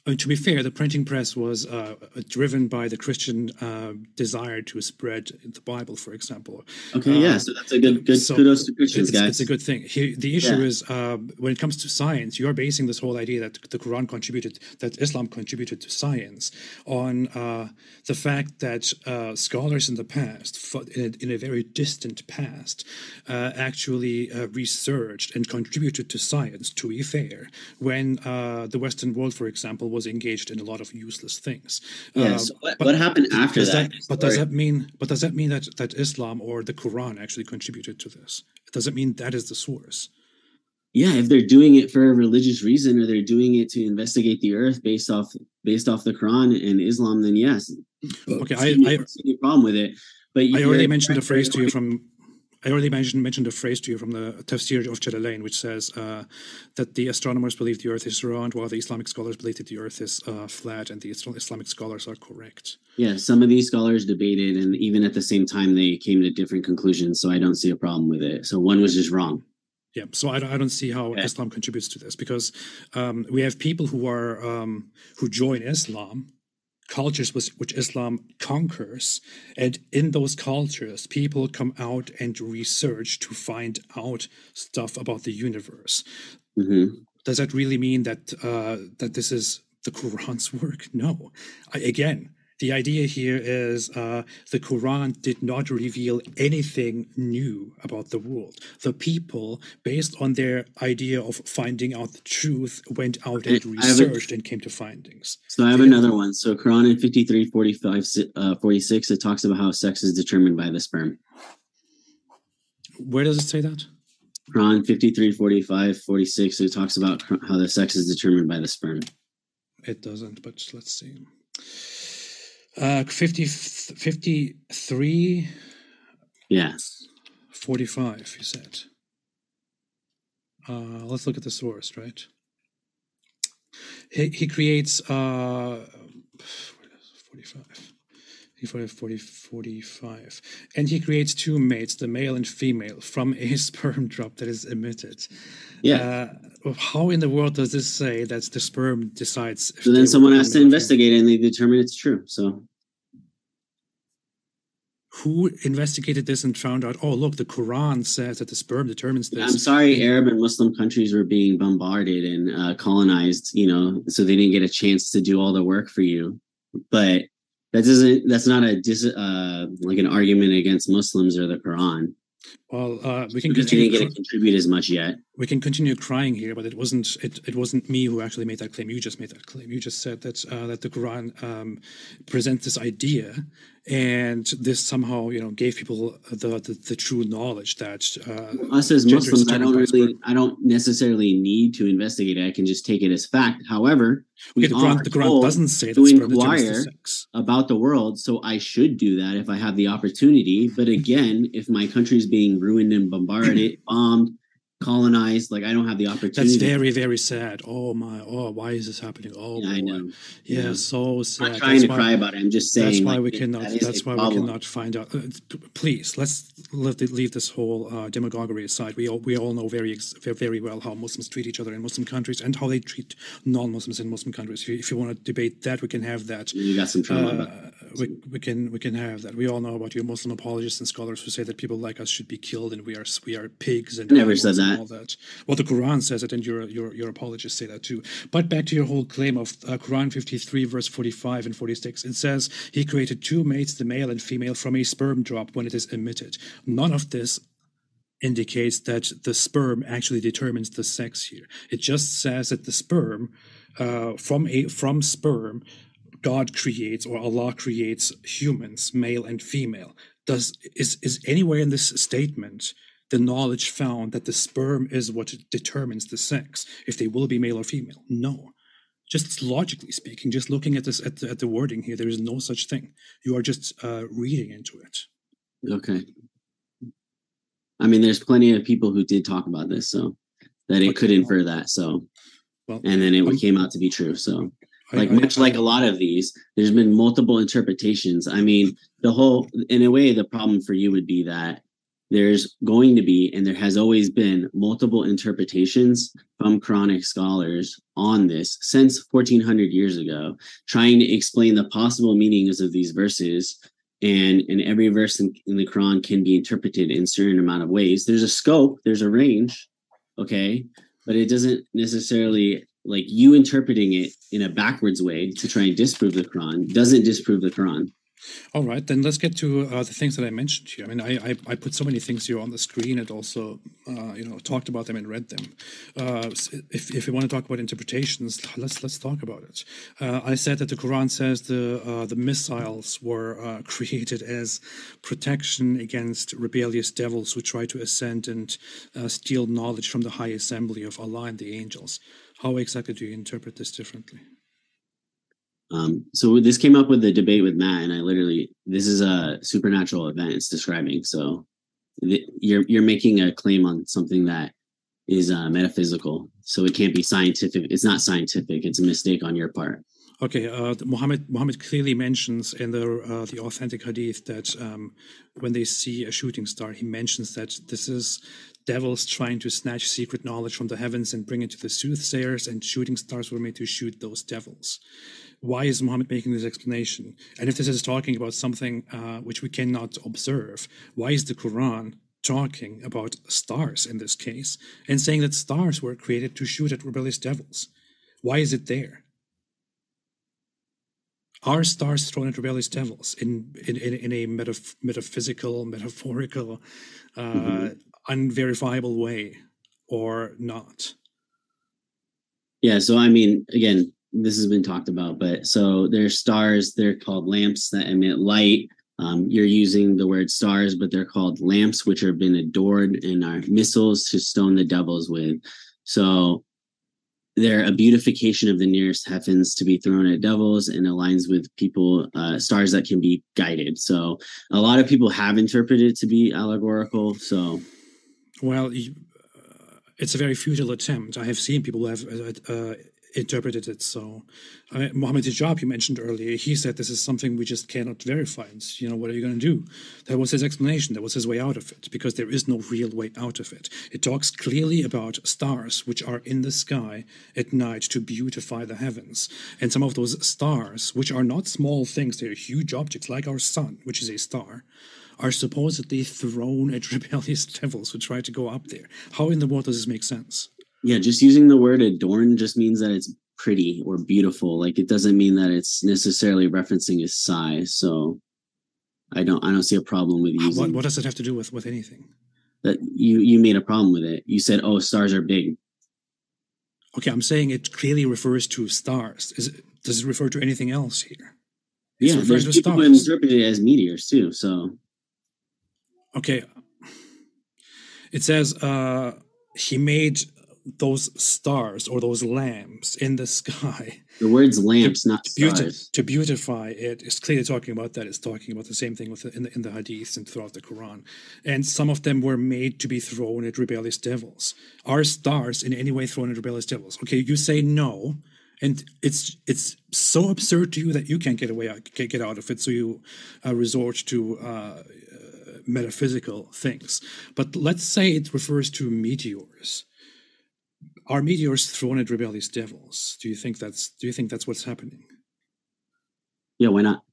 Mean, to be fair, the printing press was uh, driven by the Christian uh, desire to spread the Bible, for example. Okay, yeah, so that's a good good so kudos to Christians, it's, guys. it's a good thing. Here, the issue Yeah. is uh, when it comes to science, you are basing this whole idea that the Quran contributed, that Islam contributed to science, on uh, the fact that uh, scholars in the past, in a, in a very distant past, uh, actually uh, researched and contributed to science. To be fair, when uh, the Western world, for example, was engaged in a lot of useless things. yeah, Uh, so what, but what happened after does that? but does that mean? But does that mean that that Islam or the Quran actually contributed to this? Does it mean that is the source? yeah, if they're doing it for a religious reason or they're doing it to investigate the earth based off based off the Quran and Islam, then yes. Okay, I I, I, no problem with it. But I already mentioned a phrase to you from. I already mentioned mentioned a phrase to you from the Tafsir of Jalalain, which says uh, that the astronomers believe the Earth is round, while the Islamic scholars believe that the Earth is uh, flat, and the Islamic scholars are correct. Yeah, some of these scholars debated, and even at the same time, they came to different conclusions. So I don't see a problem with it. So one was just wrong. Yeah, so I don't, I don't see how Okay. Islam contributes to this because um, we have people who are um, who join Islam, cultures which, which Islam conquers, and in those cultures, people come out and research to find out stuff about the universe. hmm Does that really mean that uh, that this is the Quran's work? No. I, again, the idea here is uh, the Quran did not reveal anything new about the world. The people, based on their idea of finding out the truth, went out and have a- researched and came to findings. So I have Yeah. another one. So Quran in 53, 45, uh, 46, it talks about how sex is determined by the sperm. Where does it say that? Quran 53, 45, 46, it talks about how the sex is determined by the sperm. It doesn't, but let's see. Uh, 50, 53, Yeah. 45, you said. Uh, let's look at the source, right? He, he creates uh, what is it, 45. He 40, 40, 45. And he creates two mates, the male and female, from a sperm drop that is emitted. Yeah. Uh, how in the world does this say that the sperm decides? so then someone has to male or female? investigate it and they determine it's true. So Who investigated this and found out, oh, look, the Quran says that the sperm determines this. I'm sorry, Arab and Muslim countries were being bombarded and uh, colonized, you know, so they didn't get a chance to do all the work for you. But that doesn't, that's not a, dis, uh, like an argument against Muslims or the Quran. Well, uh, we can Because they continue. didn't get to contribute as much yet. we can continue crying here, but it wasn't it, it wasn't me who actually made that claim. You just made that claim. You just said that uh, that the Quran um, presents this idea, and this somehow you know gave people the the, the true knowledge that uh, Us as Muslims, I don't really, sperm. I don't necessarily need to investigate it. I can just take it as fact. However, we okay, the Quran, the Quran doesn't say that to sperm determines inquire about the world, so I should do that if I have the opportunity. But again, if my country is being ruined and bombarded, bombed, colonized, like I don't have the opportunity. That's very very sad. Oh my! Oh, why is this happening? Oh, Yeah, I know. Yeah, Yeah. so I'm not trying That's to why- cry about it. I'm just saying. That's why like, we cannot. that That's why we cannot find out. Uh, please, let's leave, the- leave this whole uh, demagoguery aside. We all we all know very very well how Muslims treat each other in Muslim countries and how they treat non-Muslims in Muslim countries. If you, if you want to debate that, we can have that. You got some trauma about Uh, we, we can we can have that. We all know about you Muslim apologists and scholars who say that people like us should be killed and we are we are pigs and Never said that. all that. Well, the Quran says it, and your your your apologists say that too. But back to your whole claim of uh, Quran fifty three verse forty five and forty six. It says he created two mates, the male and female, from a sperm drop when it is emitted. None of this indicates that the sperm actually determines the sex here. It just says that the sperm uh, from a from sperm God creates or Allah creates humans, male and female. Does is is anywhere in this statement the knowledge found that the sperm is what determines the sex, if they will be male or female? No. Just logically speaking, just looking at this at the, at the wording here, there is no such thing. You are just uh, reading into it. Okay. I mean, there's plenty of people who did talk about this, so that it Okay. could infer that. So, Well, and then it I'm- came out to be true. So, like much like a lot of these, there's been multiple interpretations. I mean, the whole, in a way, the problem for you would be that there's going to be, and there has always been, multiple interpretations from Quranic scholars on this since 1400 years ago, trying to explain the possible meanings of these verses. And, and every verse in, in the Quran can be interpreted in certain amount of ways. There's a scope, there's a range, okay, but it doesn't necessarily like you interpreting it in a backwards way to try and disprove the Quran doesn't disprove the Quran. All right, then let's get to uh, the things that I mentioned here. I mean, I, I, I, put so many things here on the screen and also, uh, you know, talked about them and read them. Uh, if, if you want to talk about interpretations, let's let's talk about it. Uh, I said that the Quran says the uh, the missiles were uh, created as protection against rebellious devils who try to ascend and steal knowledge from the high assembly of Allah and the angels. How exactly do you interpret this differently? Um, so this came up with the debate with Matt, and I literally this is a supernatural event it's describing. So you're you're making a claim on something that is uh, metaphysical, so it can't be scientific. It's not scientific. It's a mistake on your part. Okay, uh, Muhammad Muhammad clearly mentions in the uh, the authentic hadith that um, when they see a shooting star, he mentions that this is devils trying to snatch secret knowledge from the heavens and bring it to the soothsayers, and shooting stars were made to shoot those devils why is Muhammad making this explanation? And if this is talking about something uh, which we cannot observe, why is the Quran talking about stars in this case and saying that stars were created to shoot at rebellious devils? Why is it there? Are stars thrown at rebellious devils in in, in, a metaph- metaphysical, metaphorical, uh, mm-hmm. Unverifiable way, or not? Yeah. So I mean, again, this has been talked about, but so there's stars, they're called lamps that emit light. Um, you're using the word stars, but they're called lamps, which have been adored and are missiles to stone the devils with. So they're a beautification of the nearest heavens to be thrown at devils and aligns with people, uh, stars that can be guided. So a lot of people have interpreted it to be allegorical. So, well, uh, it's a very futile attempt. I have seen people have uh, uh interpreted it so. I mean, Mohammed Hijab, you mentioned earlier, he said this is something we just cannot verify. And, you know, what are you going to do? That was his explanation. That was his way out of it, because there is no real way out of it. It talks clearly about stars which are in the sky at night to beautify the heavens. And some of those stars, which are not small things, they're huge objects like our sun, which is a star, are supposedly thrown at rebellious devils who try to go up there. How in the world does this make sense? yeah just using the word adorn just means that it's pretty or beautiful. Like it doesn't mean that it's necessarily referencing its size so i don't i don't see a problem with using what, what does it have to do with with anything? That you you made a problem with it. You said oh stars are big. Okay i'm saying it clearly refers to stars. Is it, does it refer to anything else here? It's yeah there's people who interpret it as meteors too so okay it says uh he made those stars or those lamps in the sky. The words lamps, to, not stars. to beautify it is clearly talking about that. It's talking about the same thing with the, in, the, in the hadiths and throughout the Quran. And some of them were made to be thrown at rebellious devils. Are stars in any way thrown at rebellious devils? Okay, you say no, and it's it's so absurd to you that you can't get away can't get out of it. So you uh, resort to. Uh, metaphysical things but let's say it refers to meteors are meteors thrown at rebellious devils? Do you think that's do you think that's what's happening? Yeah, why not?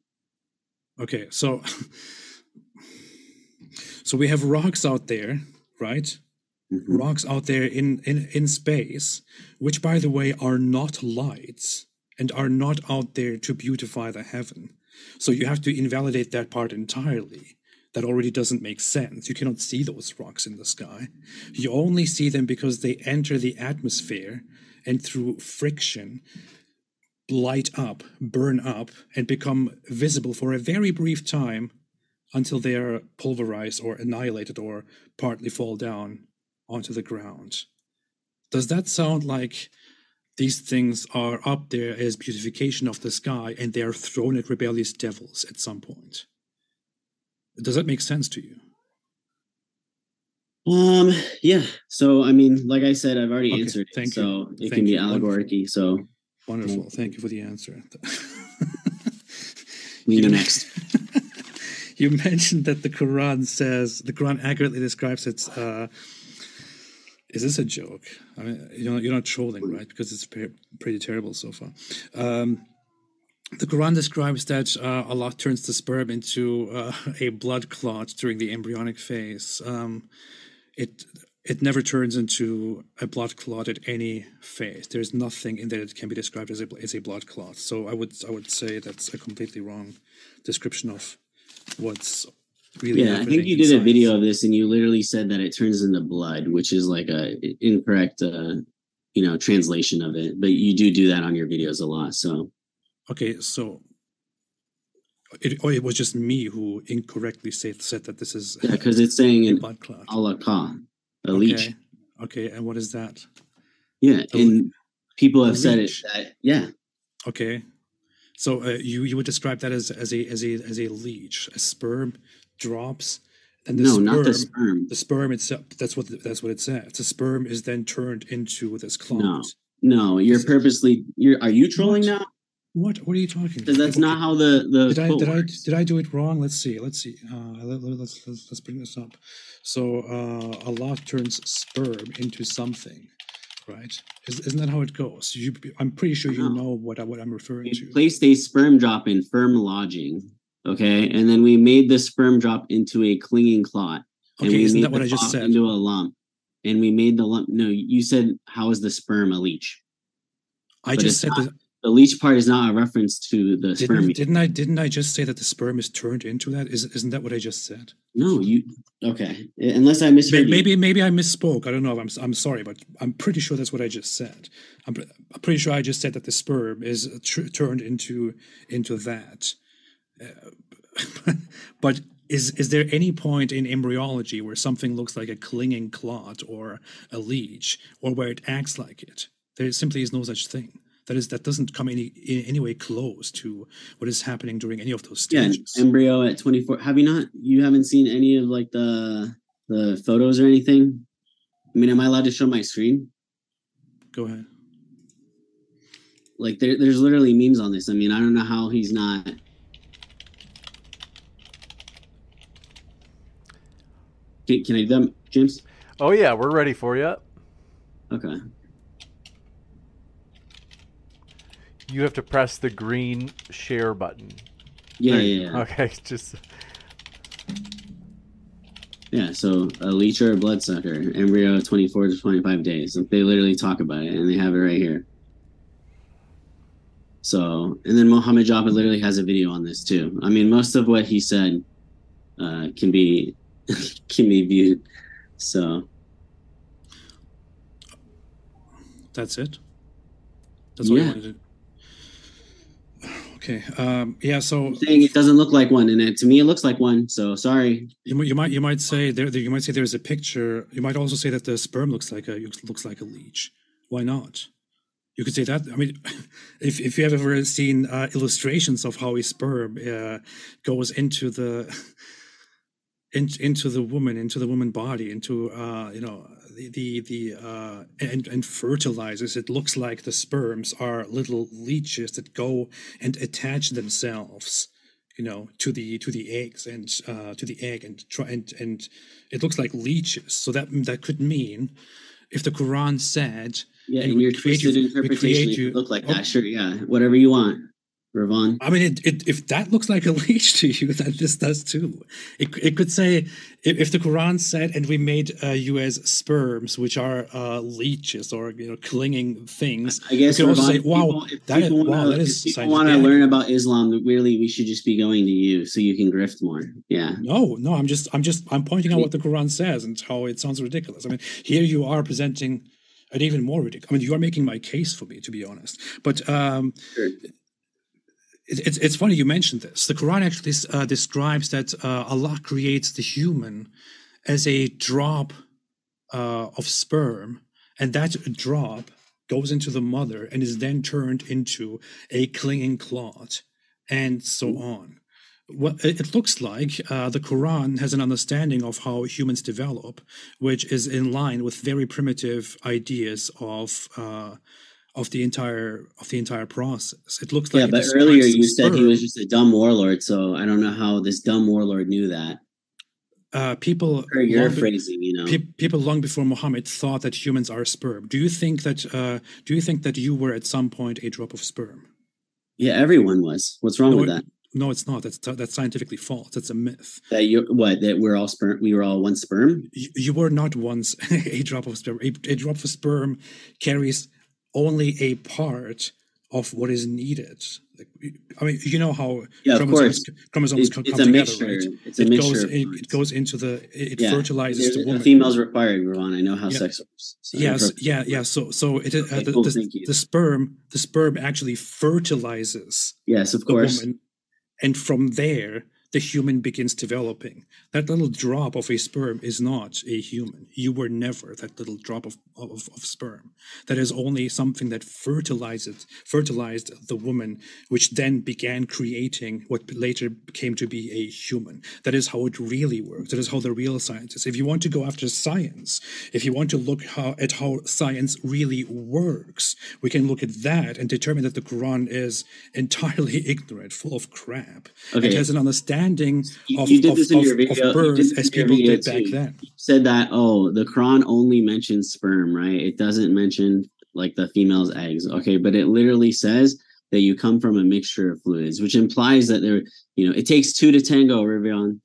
Okay, so so we have rocks out there, right? Mm-hmm. Rocks out there in, in in space, which by the way are not lights and are not out there to beautify the heaven. So you have to invalidate that part entirely that already doesn't make sense. You cannot see those rocks in the sky. You only see them because they enter the atmosphere and through friction light up, burn up, and become visible for a very brief time until they are pulverized or annihilated or partly fall down onto the ground. Does that sound like these things are up there as beautification of the sky and they are thrown at rebellious devils at some point? Does that make sense to you? Um. Yeah. So I mean, like I said, I've already okay, answered. Thank it, you. So it thank can be allegorical. So wonderful. Thank you for the answer. you go next. you mentioned that the Quran says the Quran accurately describes its. Uh, is this a joke? I mean, you're not, you're not trolling, right? Because it's pretty terrible so far. Um, the Quran describes that uh, Allah turns the sperm into uh, a blood clot during the embryonic phase. Um, it it never turns into a blood clot at any phase. There's nothing in there that can be described as a as a blood clot. So I would I would say that's a completely wrong description of what's really. Yeah, I think you did science. a video of this, and you literally said that it turns into blood, which is like a incorrect, uh, you know, translation of it. But you do do that on your videos a lot, so. Okay, so it, or it was just me who incorrectly said said that this is Yeah, because it's saying in. Allah Ka, a okay. leech. Okay, and what is that? Yeah, A and people have said it leech. that yeah, Okay, so uh, you you would describe that as as a as a as a leech, a sperm drops, and the no, sperm, not the sperm. the sperm itself. That's what that's what it says. The sperm is then turned into this clot. No. No, you're purposely. You're. Are you trolling now? What what are you talking? Because that's not how the the did I did I did I do it wrong? Let's see. Let's see. Uh, let, us let's, let's bring this up. So uh, Allah turns sperm into something, right? Is, isn't that how it goes? You, I'm pretty sure you No. know what I, what I'm referring to. We to. placed a sperm drop in firm lodging. Okay, and then we made the sperm drop into a clinging clot. and Okay, we isn't made that what I just said? Into a lump, and we made the lump. No, you said how is the sperm a leech? I but just said not-. The leech part is not a reference to the sperm. Didn't, didn't I didn't I just say that the sperm is turned into that? Is isn't that what I just said? No, you. Okay, unless I misheard Maybe you. maybe, maybe I misspoke. I don't know. I'm I'm sorry, but I'm pretty sure that's what I just said. I'm, I'm pretty sure I just said that the sperm is tr- turned into into that. Uh, but is is there any point in embryology where something looks like a clinging clot or a leech, or where it acts like it? There simply is no such thing. That is that doesn't come any in any way close to what is happening during any of those stages. Yeah, stages. embryo at 24. Have you not? You haven't seen any of like the the photos or anything? I mean, am I allowed to show my screen? Go ahead. Like, there, there's literally memes on this. I mean, I don't know how he's not. Can, can I do that, James? Oh yeah, we're ready for you. Okay. You have to press the green share button. Yeah, There yeah, yeah. Okay, just Yeah, so a leech or a bloodsucker, embryo 24 to 25 days. They literally talk about it, and they have it right here. So, and then Mohammed Hijab literally has a video on this too. I mean, most of what he said uh, can be can be viewed. So, That's it. That's all you wanted to. Okay. Um, yeah. So I'm saying it doesn't look like one, and it, to me, it looks like one. So, sorry. you, might- you might you might say there, there you might say there's a picture. You might also say that the sperm looks like a looks like a leech. Why not? You could say that. I mean, if if you have ever seen uh, illustrations of how a sperm uh, goes into the in, into the woman, into the woman body, into uh, you know the the, the uh, and and fertilizes, it looks like the sperms are little leeches that go and attach themselves, you know, to the to the eggs and uh, to the egg and try and and it looks like leeches. So that that could mean if the Quran said Yeah, And your twisted you- interpretation, you- look like Oh. that. Sure, yeah, whatever you want, Ridvan. I mean, it, it, if that looks like a leech to you, then this does too. It, it could say, if, if the Quran said, and we made uh, you as sperms, which are uh, leeches or you know clinging things. I guess you could also Ridvan, say, wow, people, if that is, people wow, wanna, that if people want to learn about Islam, really, we should just be going to you so you can grift more. Yeah. No, no, I'm just, I'm just, I'm pointing out what the Quran says and how it sounds ridiculous. I mean, here you are presenting an even more ridiculous. I mean, you are making my case for me, to be honest. But um, Sure. It, it's it's funny you mentioned this. The Quran actually uh, describes that uh, Allah creates the human as a drop uh, of sperm, and that drop goes into the mother and is then turned into a clinging clot, and so on. What it it looks like uh, the Quran has an understanding of how humans develop, which is in line with very primitive ideas of uh, of the entire of the entire process. It looks like it but earlier you said he was just a dumb warlord, so I don't know how this dumb warlord knew that. uh, people your long be- you know. pe- people long before Muhammad thought that humans are sperm. Do you think that uh, do you think that you were at some point a drop of sperm? Yeah, everyone was. What's wrong No, with that? No, it's not. That's that's scientifically false. That's a myth. That you what? That we're all sperm. We were all one sperm. You, you were not once a drop of sperm. A, a drop of sperm carries only a part of what is needed. Like, I mean, you know how Yeah, chromosomes, chromosomes It- come together, mixture. right? It's a it goes it, it goes into the it, Yeah, fertilizes There's- the woman. female's required, Ron. I know how Yeah. sex works. So yes, yeah, yeah. So so it uh, the, cool, the, thank you. the sperm the sperm actually fertilizes Yes, of the course. woman, and from there the human begins developing. That little drop of a sperm is not a human. You were never that little drop of, of, of sperm. That is only something that fertilized fertilized the woman, which then began creating what later came to be a human. That is how it really works. That is how the real science is. If you want to go after science, if you want to look how, at how science really works, we can look at that and determine that the Quran is entirely ignorant, full of crap. Okay. It has an understanding You- of, you did of, this in of, your video- you birth this as people did back too. then. said that oh the quran only mentions sperm right it doesn't mention like the female's eggs okay but it literally says that you come from a mixture of fluids which implies that there you know it takes two to tango Ridvan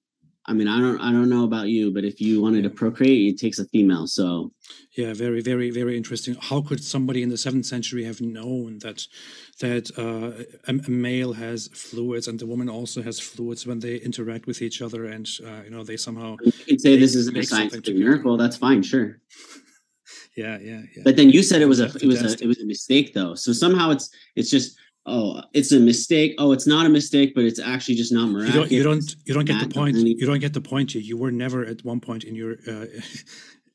i mean i don't i don't know about you but if you wanted to procreate it takes a female so Yeah, very, very, very interesting. How could somebody in the seventh century have known that that uh, a, a male has fluids and the woman also has fluids when they interact with each other, and uh, you know they somehow, you could say this isn't a scientific miracle. That's fine sure. Yeah, yeah, yeah. but then you said it was a it was a it was a mistake though. So somehow it's it's just oh it's a mistake. Oh it's not a mistake but it's actually just not you miraculous don't, you don't, you don't get the point. You don't get the point. Here. You were never at one point in your, uh,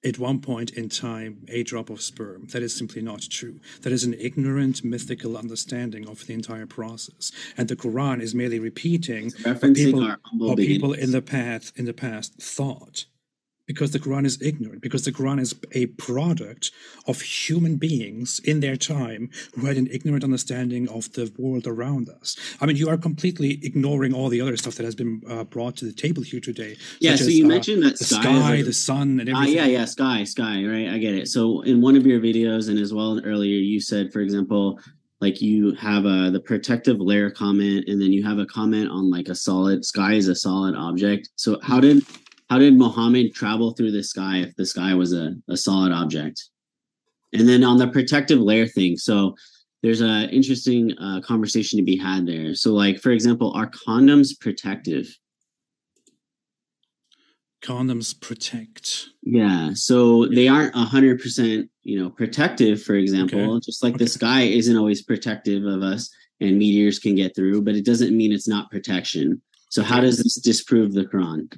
at one point in time, a drop of sperm. That is simply not true. That is an ignorant, mythical understanding of the entire process, and the Quran is merely repeating what people, what people in the past in the past thought. Because the Quran is ignorant, because the Quran is a product of human beings in their time who had an ignorant understanding of the world around us. I mean, you are completely ignoring all the other stuff that has been uh, brought to the table here today. Yeah, so as, you uh, mentioned that the sky, sky, like- the sun, and Ah, everything. yeah, yeah, sky, sky, right? I get it. So in one of your videos and as well earlier, you said, for example, like you have a the protective layer comment, and then you have a comment on like a solid sky is a solid object. So how did how did Muhammad travel through the sky if the sky was a, a solid object? And then on the protective layer thing, so there's an interesting uh, conversation to be had there. So like for example, are condoms protective? Condoms protect. Yeah, so they aren't a hundred percent, you know, protective. For example, Okay. just like Okay. the sky isn't always protective of us, and meteors can get through, but it doesn't mean it's not protection. So how does this disprove the Quran?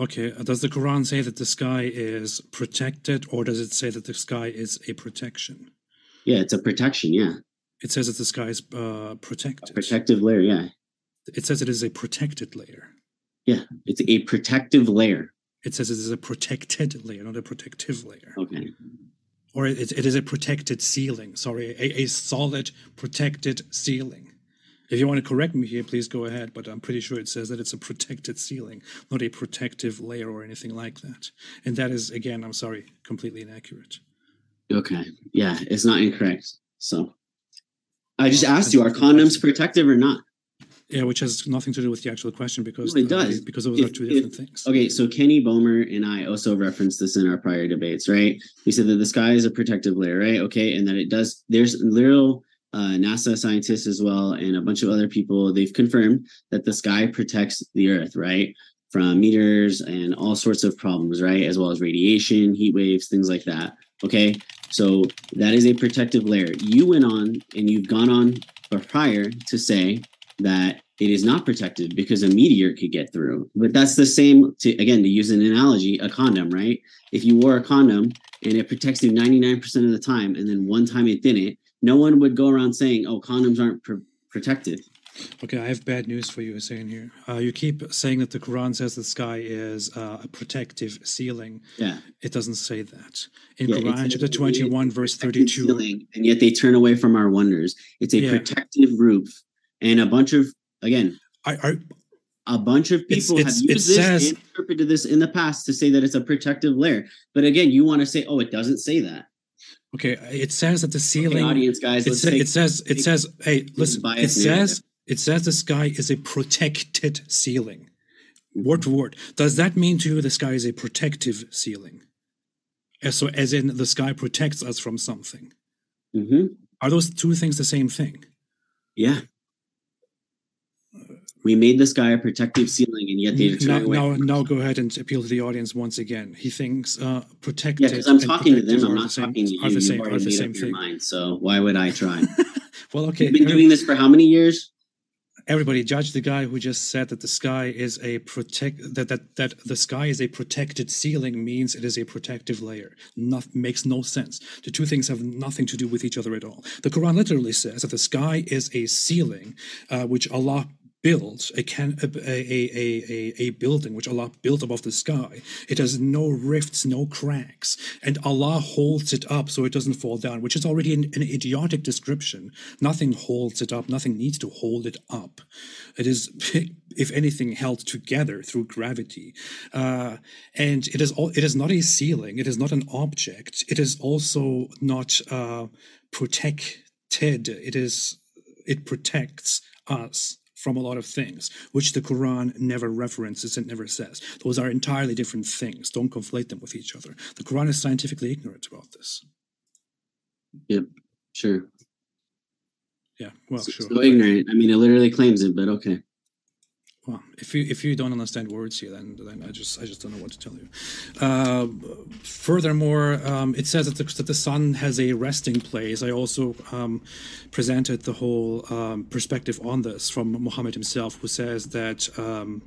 Okay, uh, does the Quran say that the sky is protected, or does it say that the sky is a protection? Yeah, it's a protection. Yeah, It says that the sky is uh, a protected. protective layer. Yeah, It says it is a protected layer. yeah, it's a protective layer. It says it is a protected layer, not a protective layer. Okay, Or it, it is a protected ceiling. Sorry, a, a solid protected ceiling. If you want to correct me here, please go ahead. But I'm pretty sure it says that it's a protected ceiling, not a protective layer or anything like that. And that is, again, I'm sorry, completely inaccurate. okay, yeah, it's not incorrect. So I just asked you: Are condoms protective or not? Yeah, which has nothing to do with the actual question because No, it uh, does. because those are two if- different things. Okay, so Kenny Bomer and I also referenced this in our prior debates, right? We said that the sky is a protective layer, right? Okay, and that it does. There's literal uh, NASA scientists as well, and a bunch of other people. They've confirmed that the sky protects the Earth, right, from meteors and all sorts of problems, right, as well as radiation, heat waves, things like that. Okay, so that is a protective layer. You went on and you've gone on prior to say that it is not protected because a meteor could get through. But that's the same to again to use an analogy, a condom, right? If you wore a condom and it protects you 99% of the time and then one time it didn't, no one would go around saying, "Oh, condoms aren't pr- protected." Okay, I have bad news for you, Hussein. Here, uh, you keep saying that the Quran says the sky is uh, a protective ceiling. Yeah, it doesn't say that in yeah, Quran chapter twenty-one, verse thirty-two. Ceiling, and yet they turn away from our wonders. It's a yeah. protective roof, and a bunch of again. I, I a bunch of people it's, it's, have used this says, interpreted this in the past to say that it's a protective layer. But again, you want to say, oh, it doesn't say that. Okay, it says that the ceiling. Okay, audience, guys, it, say, take, it says it says. Hey, listen. It says it says the sky is a protected ceiling. Word to word. Does that mean to you the sky is a protective ceiling? So, as in the sky protects us from something. Mm-hmm. Are those two things the same thing? Yeah. We made this guy a protective ceiling, and yet they now, now, now, go ahead and appeal to the audience once again. He thinks uh, protected. Yeah, because I'm talking to them. I'm not the talking to you. Are the same, are the same thing. Mind, so why would I try? well, okay. You've been doing this for how many years? Everybody judge the guy who just said that the sky is a protect that that that the sky is a protected ceiling means it is a protective layer. Not makes no sense. The two things have nothing to do with each other at all. The Quran literally says that the sky is a ceiling, uh, which Allah built a, can, a, a, a, a, building which Allah built above the sky. It has no rifts, no cracks, and Allah holds it up so it doesn't fall down, which is already an, an idiotic description. Nothing holds it up, nothing needs to hold it up. It is, if anything, held together through gravity. Uh, and it is, all, it is not a ceiling, it is not an object, it is also not uh, protected. It is, it protects us from a lot of things, which the Quran never references and never says. Those are entirely different things. Don't conflate them with each other. The Quran is scientifically ignorant about this. Yep, sure. Yeah, well, so, sure. So ignorant. I mean, it literally claims it, but okay. Well, if you if you don't understand words here, then then I just I just don't know what to tell you. Uh, furthermore, um, it says that the, that the sun has a resting place. I also um, presented the whole um, perspective on this from Muhammad himself, who says that um,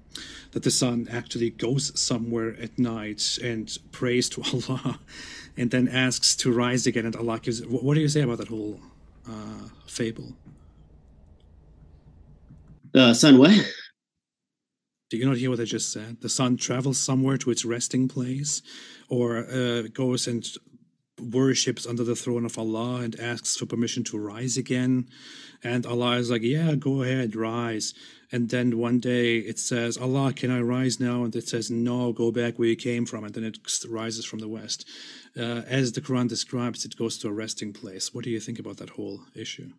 that the sun actually goes somewhere at night and prays to Allah, and then asks to rise again, and Allah gives. What do you say about that whole uh, fable? Uh, sun, what? Do you not hear what I just said? The sun travels somewhere to its resting place, or uh, goes and worships under the throne of Allah and asks for permission to rise again. And Allah is like, Yeah, go ahead, rise. And then one day it says, Allah, can I rise now? And it says, No, go back where you came from. And then it rises from the west. Uh, as the Quran describes, it goes to a resting place. What do you think about that whole issue?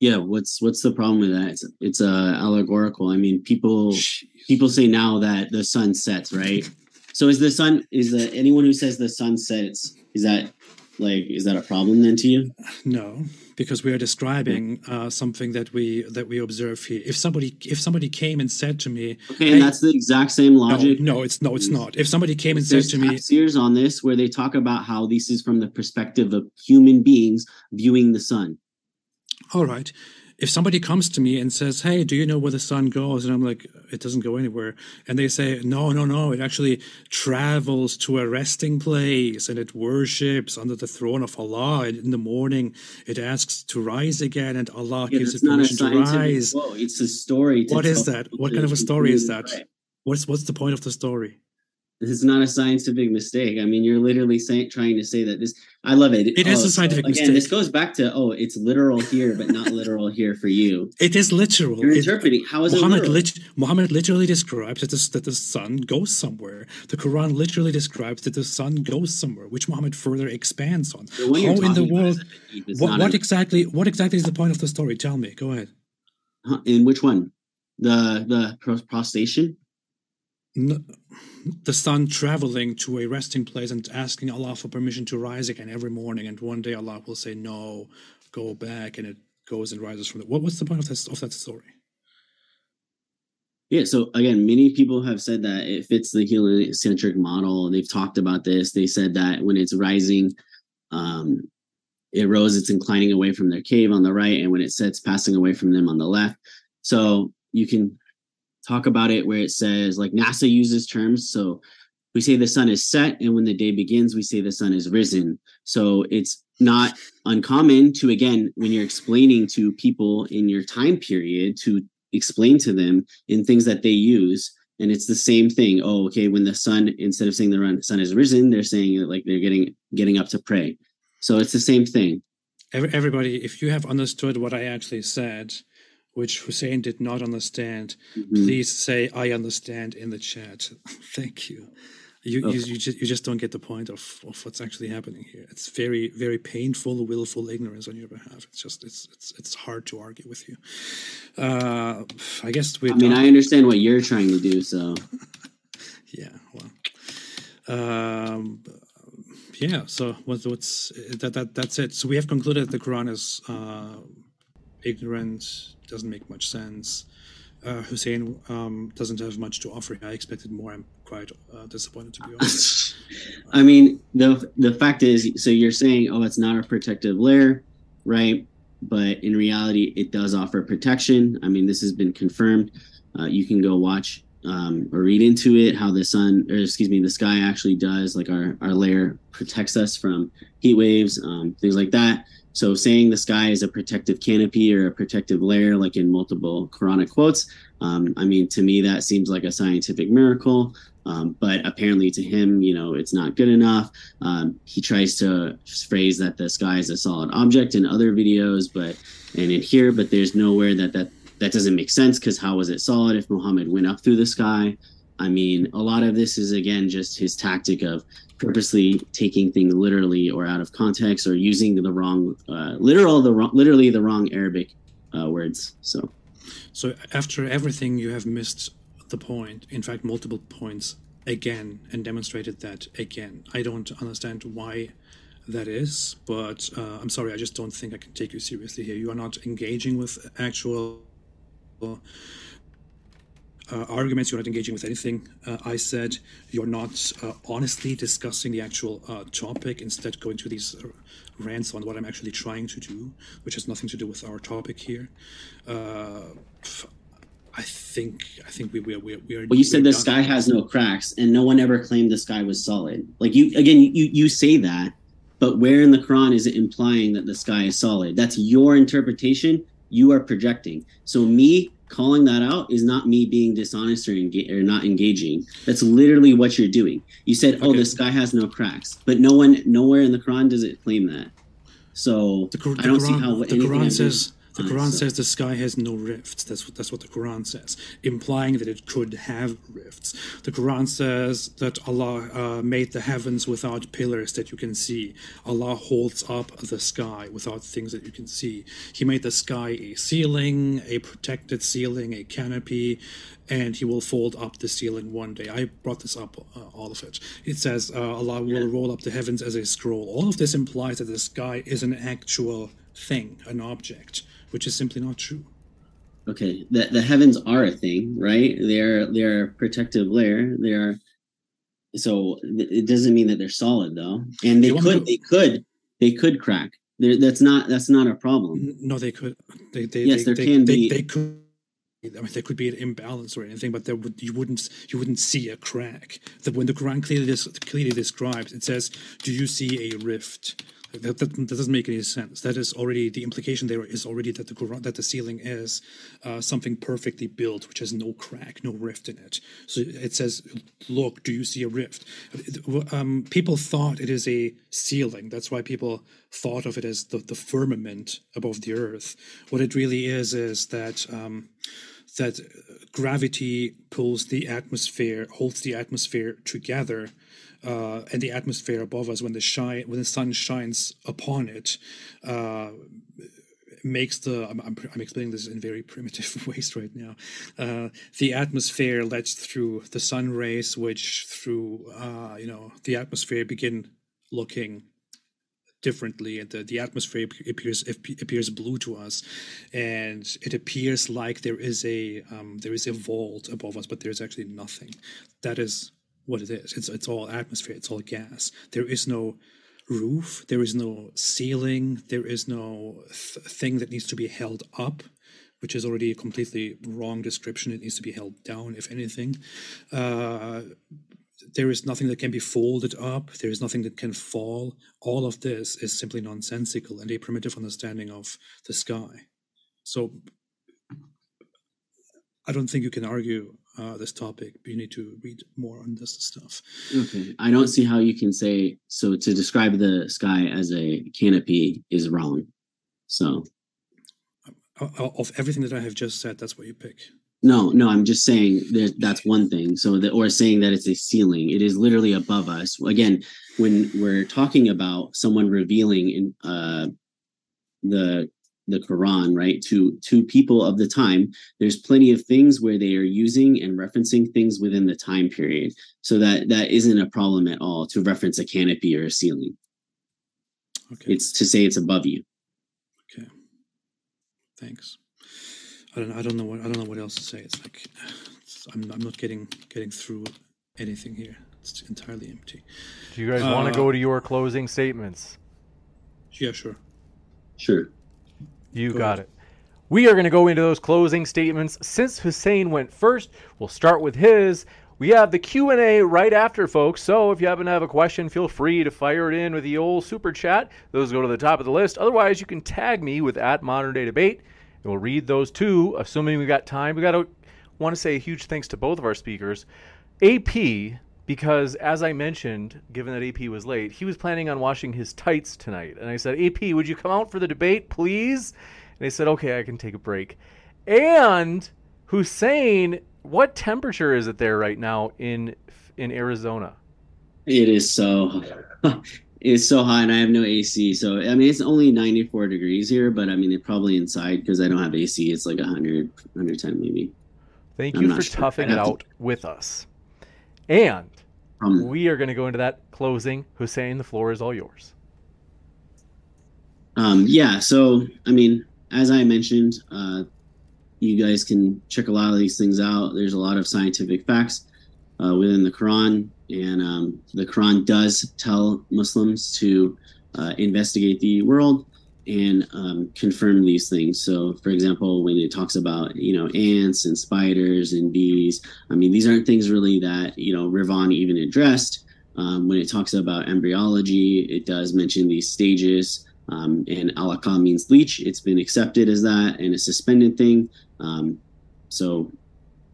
Yeah what's what's the problem with that? It's, it's uh allegorical. I mean people Jeez. people say now that the sun sets right? So is the sun is the anyone who says the sun sets is that like is that a problem then to you? No because we are describing uh, something that we that we observe here. If somebody if somebody came and said to me okay hey, and that's the exact same logic? no, no it's no it's not. If somebody came and said to me years on this where they talk about how this is from the perspective of human beings viewing the sun all right. If somebody comes to me and says, Hey, do you know where the sun goes? And I'm like, It doesn't go anywhere. And they say, No, no, no. It actually travels to a resting place and it worships under the throne of Allah. And in the morning, it asks to rise again, and Allah yeah, gives it permission to rise. Whoa, it's a story. What is that? What kind of a story is that? What's, what's the point of the story? This is not a scientific mistake. I mean, you're literally say, trying to say that this. I love it. It oh, is a oh, scientific so, again, mistake. This goes back to oh, it's literal here, but not literal here for you. It is literal. You're interpreting. How is Muhammad it lit- Muhammad literally describes that the, that the sun goes somewhere. The Quran literally describes that the sun goes somewhere, which Muhammad further expands on. How in the world? What, what a, exactly? What exactly is the point of the story? Tell me. Go ahead. In which one? The the prostration. The sun traveling to a resting place and asking Allah for permission to rise again every morning. And one day Allah will say, No, go back. And it goes and rises from it. What, what's the point of that, of that story? Yeah, so again, many people have said that it fits the heliocentric model. They've talked about this. They said that when it's rising, um, it rose, it's inclining away from their cave on the right, and when it sets, passing away from them on the left. So you can talk about it where it says like NASA uses terms. So we say the sun is set, and when the day begins, we say the sun is risen. So it's not uncommon to again when you're explaining to people in your time period to explain to them in things that they use and it's the same thing oh okay when the sun instead of saying the sun is risen they're saying like they're getting getting up to pray so it's the same thing everybody if you have understood what i actually said which hussein did not understand mm-hmm. please say i understand in the chat thank you you, okay. you, you, just, you just don't get the point of, of what's actually happening here. It's very very painful, willful ignorance on your behalf. It's just it's it's it's hard to argue with you. Uh, I guess we. I mean, I understand what you're trying to do. So. yeah. Well. Um, yeah. So what's what's that that that's it. So we have concluded the Quran is uh, ignorant, doesn't make much sense uh, Hussein um, doesn't have much to offer. I expected more. I'm quite uh, disappointed to be honest. I mean, the the fact is, so you're saying, oh, it's not a protective layer, right? But in reality, it does offer protection. I mean, this has been confirmed. Uh, you can go watch um, or read into it how the sun, or excuse me, the sky actually does like our our layer protects us from heat waves, um, things like that. So saying the sky is a protective canopy or a protective layer, like in multiple Quranic quotes, um, I mean, to me, that seems like a scientific miracle. Um, but apparently to him, you know, it's not good enough. Um, he tries to phrase that the sky is a solid object in other videos, but and in here, but there's nowhere that that that doesn't make sense because how was it solid if Muhammad went up through the sky? I mean, a lot of this is again just his tactic of purposely taking things literally or out of context or using the wrong uh, literal the wrong literally the wrong arabic uh, words so. So after everything you have missed the point in fact multiple points again and demonstrated that again. I don't understand why that is but uh, i'm sorry i just don't think i can take you seriously here. You are not engaging with actual uh, arguments, you're not engaging with anything uh, I said, you're not uh, honestly discussing the actual uh, topic, instead going to these rants on what I'm actually trying to do, which has nothing to do with our topic here. Uh, I think I think we we we, we are. Well, you said the sky has no cracks, and no one ever claimed the sky was solid. Like you again, you you say that, but where in the Quran is it implying that the sky is solid? That's your interpretation. You are projecting. So me calling that out is not me being dishonest or, enga- or not engaging. That's literally what you're doing. You said, "Oh, the sky has no cracks," but no one, nowhere in the Quran does it claim that. So the, the I don't Quran, see how the Quran says the Quran says the sky has no rifts. That's what that's what the Quran says, implying that it could have rifts. The Quran says that Allah uh, made the heavens without pillars that you can see. Allah holds up the sky without things that you can see. He made the sky a ceiling, a protected ceiling, a canopy, and He will fold up the ceiling one day. I brought this up, uh, all of it. It says uh, Allah will roll up the heavens as a scroll. All of this implies that the sky is an actual thing, an object which is simply not true. Okay, the the heavens are a thing, right? They're they're a protective layer. They are so it doesn't mean that they're solid though, and they could to... they could they could crack. They're, that's not that's not a problem. No, they could. They, they yes, they, there can they, be. They, could. I mean, there could be an imbalance or anything, but there would you wouldn't you wouldn't see a crack. That when the Quran clearly clearly describes, it says, "Do you see a rift?" That, that, that, doesn't make any sense. That is already the implication there is already that the that the ceiling is uh, something perfectly built, which has no crack, no rift in it. So it says, "Look, do you see a rift?" Um, people thought it is a ceiling. That's why people thought of it as the, the firmament above the earth. What it really is is that. Um, that gravity pulls the atmosphere, holds the atmosphere together, uh, and the atmosphere above us when the shine when the sun shines upon it uh, makes the I'm, I'm, I'm, explaining this in very primitive ways right now. Uh, the atmosphere lets through the sun rays which through uh, you know the atmosphere begin looking differently. And the, the atmosphere appears appears blue to us. And it appears like there is a um, there is a vault above us but there's actually nothing. That is what it is. It's it's all atmosphere. It's all gas. There is no roof. There is no ceiling. There is no th- thing that needs to be held up, which is already a completely wrong description. It needs to be held down, if anything. Uh, there is nothing that can be folded up. There is nothing that can fall. All of this is simply nonsensical and a primitive understanding of the sky. So I don't think you can argue uh, this topic. You need to read more on this stuff. Okay, I don't see how you can say so. To describe the sky as a canopy is wrong. So, of everything that I have just said, that's what you pick. No, no, I'm just saying that that's one thing. So that or saying that it's a ceiling. It is literally above us. Again, when we're talking about someone revealing in uh the the Quran, right, to to people of the time, there's plenty of things where they are using and referencing things within the time period. So that that isn't a problem at all to reference a canopy or a ceiling. Okay. It's to say it's above you. Okay. Thanks. I don't. I don't know what. I don't know what else to say. It's like it's, I'm. I'm not getting getting through anything here. It's entirely empty. Do you guys uh, want to go to your closing statements? Yeah, sure. Sure. You go got it. We are going to go into those closing statements. Since Hussein went first, we'll start with his. We have the Q&A right after, folks. So if you happen to have a question, feel free to fire it in with the old super chat. Those go to the top of the list. Otherwise, you can tag me with at Modern Day Debate. And we'll read those too, assuming we got time. We got to want to say a huge thanks to both of our speakers. AP, because as I mentioned, given that AP was late, he was planning on washing his tights tonight. And I said, AP, would you come out for the debate, please? And they said, okay, I can take a break. And Hussein, what temperature is it there right now in in Arizona? It is so it's so hot and I have no AC. So I mean it's only 94 degrees here, but I mean it probably inside because I don't have AC. It's like 100 110 maybe. Thank I'm you for sure. toughing it out to... with us. And um, we are going to go into that closing. Hussein, the floor is all yours. Um, yeah, so I mean, as I mentioned, uh, you guys can check a lot of these things out. There's a lot of scientific facts uh, within the Quran, and um, the Quran does tell Muslims to uh, investigate the world and um, confirm these things. So, for example, when it talks about you know ants and spiders and bees, I mean these aren't things really that you know Ridvan even addressed. Um, when it talks about embryology, it does mention these stages. Um, and alaka means leech. It's been accepted as that and a suspended thing. Um, so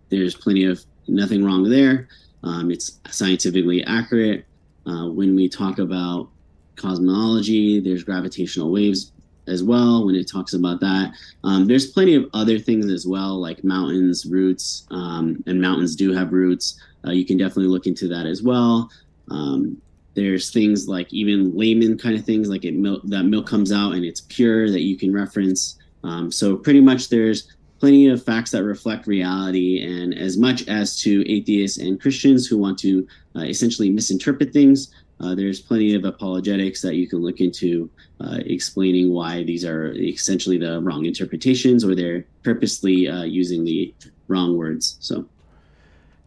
there's plenty of nothing wrong there. Um, it's scientifically accurate. Uh, when we talk about cosmology, there's gravitational waves as well when it talks about that. Um, there's plenty of other things as well, like mountains, roots, um, and mountains do have roots. Uh, you can definitely look into that as well. Um, there's things like even layman kind of things, like it that milk comes out and it's pure that you can reference. Um, so pretty much there's plenty of facts that reflect reality. And as much as to atheists and Christians who want to uh, essentially misinterpret things, uh, there's plenty of apologetics that you can look into uh, explaining why these are essentially the wrong interpretations or they're purposely uh, using the wrong words. So,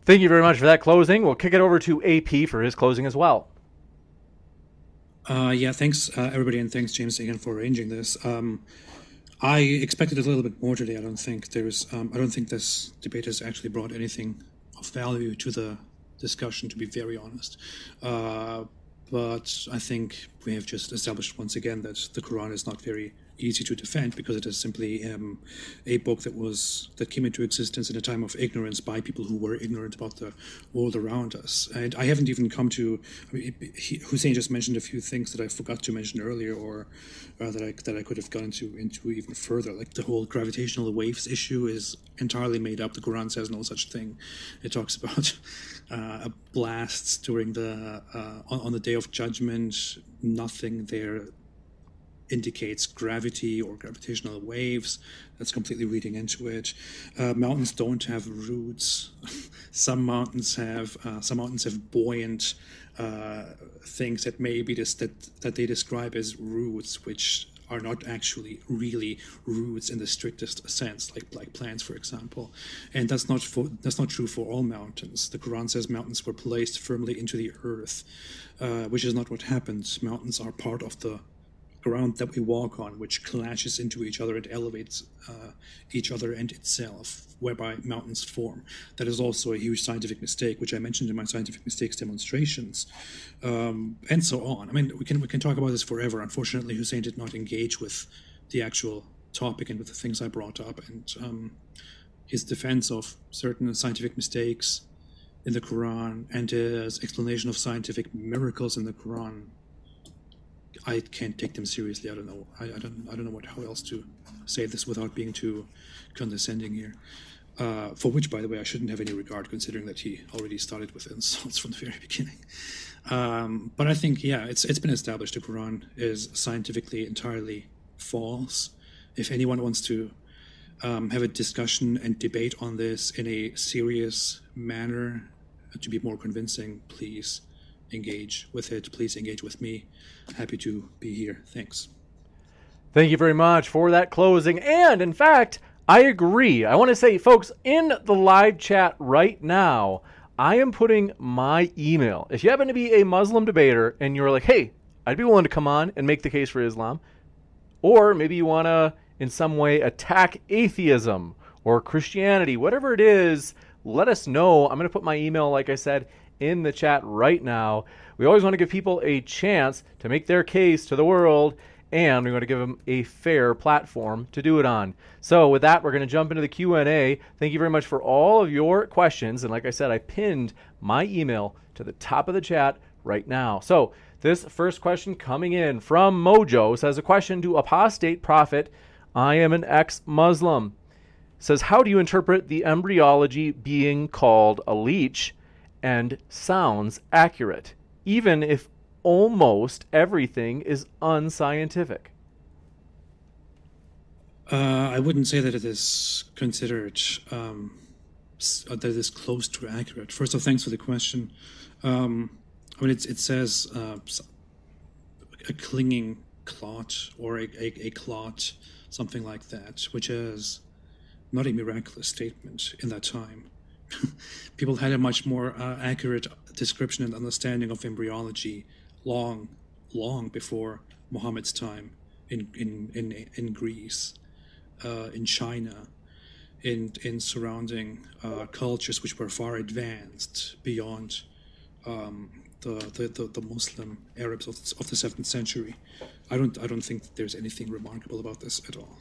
thank you very much for that closing. We'll kick it over to AP for his closing as well. Uh, yeah, thanks uh, everybody, and thanks James again for arranging this. Um, I expected a little bit more today. I don't think there's. Um, I don't think this debate has actually brought anything of value to the discussion. To be very honest, uh, but I think we have just established once again that the Quran is not very easy to defend because it is simply um, a book that was that came into existence in a time of ignorance by people who were ignorant about the world around us. And I haven't even come to. I mean, Hussein just mentioned a few things that I forgot to mention earlier, or uh, that I that I could have gone into into even further. Like the whole gravitational waves issue is entirely made up. The Quran says no such thing. It talks about uh, blasts during the uh, on, on the day of judgment. Nothing there indicates gravity or gravitational waves. That's completely reading into it. Uh, mountains don't have roots. some mountains have uh, some mountains have buoyant uh, things that maybe this, that that they describe as roots, which are not actually really roots in the strictest sense, like like plants, for example. And that's not for that's not true for all mountains. The Quran says mountains were placed firmly into the earth, uh, which is not what happens. Mountains are part of the ground that we walk on, which clashes into each other and elevates uh, each other and itself, whereby mountains form. That is also a huge scientific mistake, which I mentioned in my scientific mistakes demonstrations, um, and so on. I mean, we can we can talk about this forever. Unfortunately, Hussein did not engage with the actual topic and with the things I brought up, and um, his defense of certain scientific mistakes in the Quran and his explanation of scientific miracles in the Quran I can't take them seriously. I don't know. I, I don't. I don't know what how else to say this without being too condescending here. Uh, for which, by the way, I shouldn't have any regard, considering that he already started with insults from the very beginning. Um, but I think, yeah, it's it's been established the Quran is scientifically entirely false. If anyone wants to um, have a discussion and debate on this in a serious manner to be more convincing, please engage with it, please engage with me. Happy to be here. Thanks. Thank you very much for that closing. And in fact, I agree. I want to say, folks, in the live chat right now, I am putting my email. If you happen to be a Muslim debater and you're like, hey, I'd be willing to come on and make the case for Islam, or maybe you want to in some way attack atheism or Christianity, whatever it is, let us know. I'm going to put my email, like I said, in the chat right now. We always want to give people a chance to make their case to the world, and we want to give them a fair platform to do it on. So, with that, we're going to jump into the Q&A. Thank you very much for all of your questions, and like I said, I pinned my email to the top of the chat right now. So, this first question coming in from Mojo says a question to apostate prophet, I am an ex-Muslim. Says, how do you interpret the embryology being called a leech and sounds accurate, even if almost everything is unscientific? Uh, I wouldn't say that it is considered um, uh, that it is close to accurate. First of all, thanks for the question. Um, I mean, it says uh, a clinging clot or a, a, a, clot, something like that, which is not a miraculous statement in that time. People had a much more uh, accurate description and understanding of embryology long, long before Muhammad's time in in in, in Greece, uh, in China, in in surrounding uh, cultures which were far advanced beyond um, the, the, the, the, Muslim Arabs of, of the seventh century. I don't I don't think there's anything remarkable about this at all.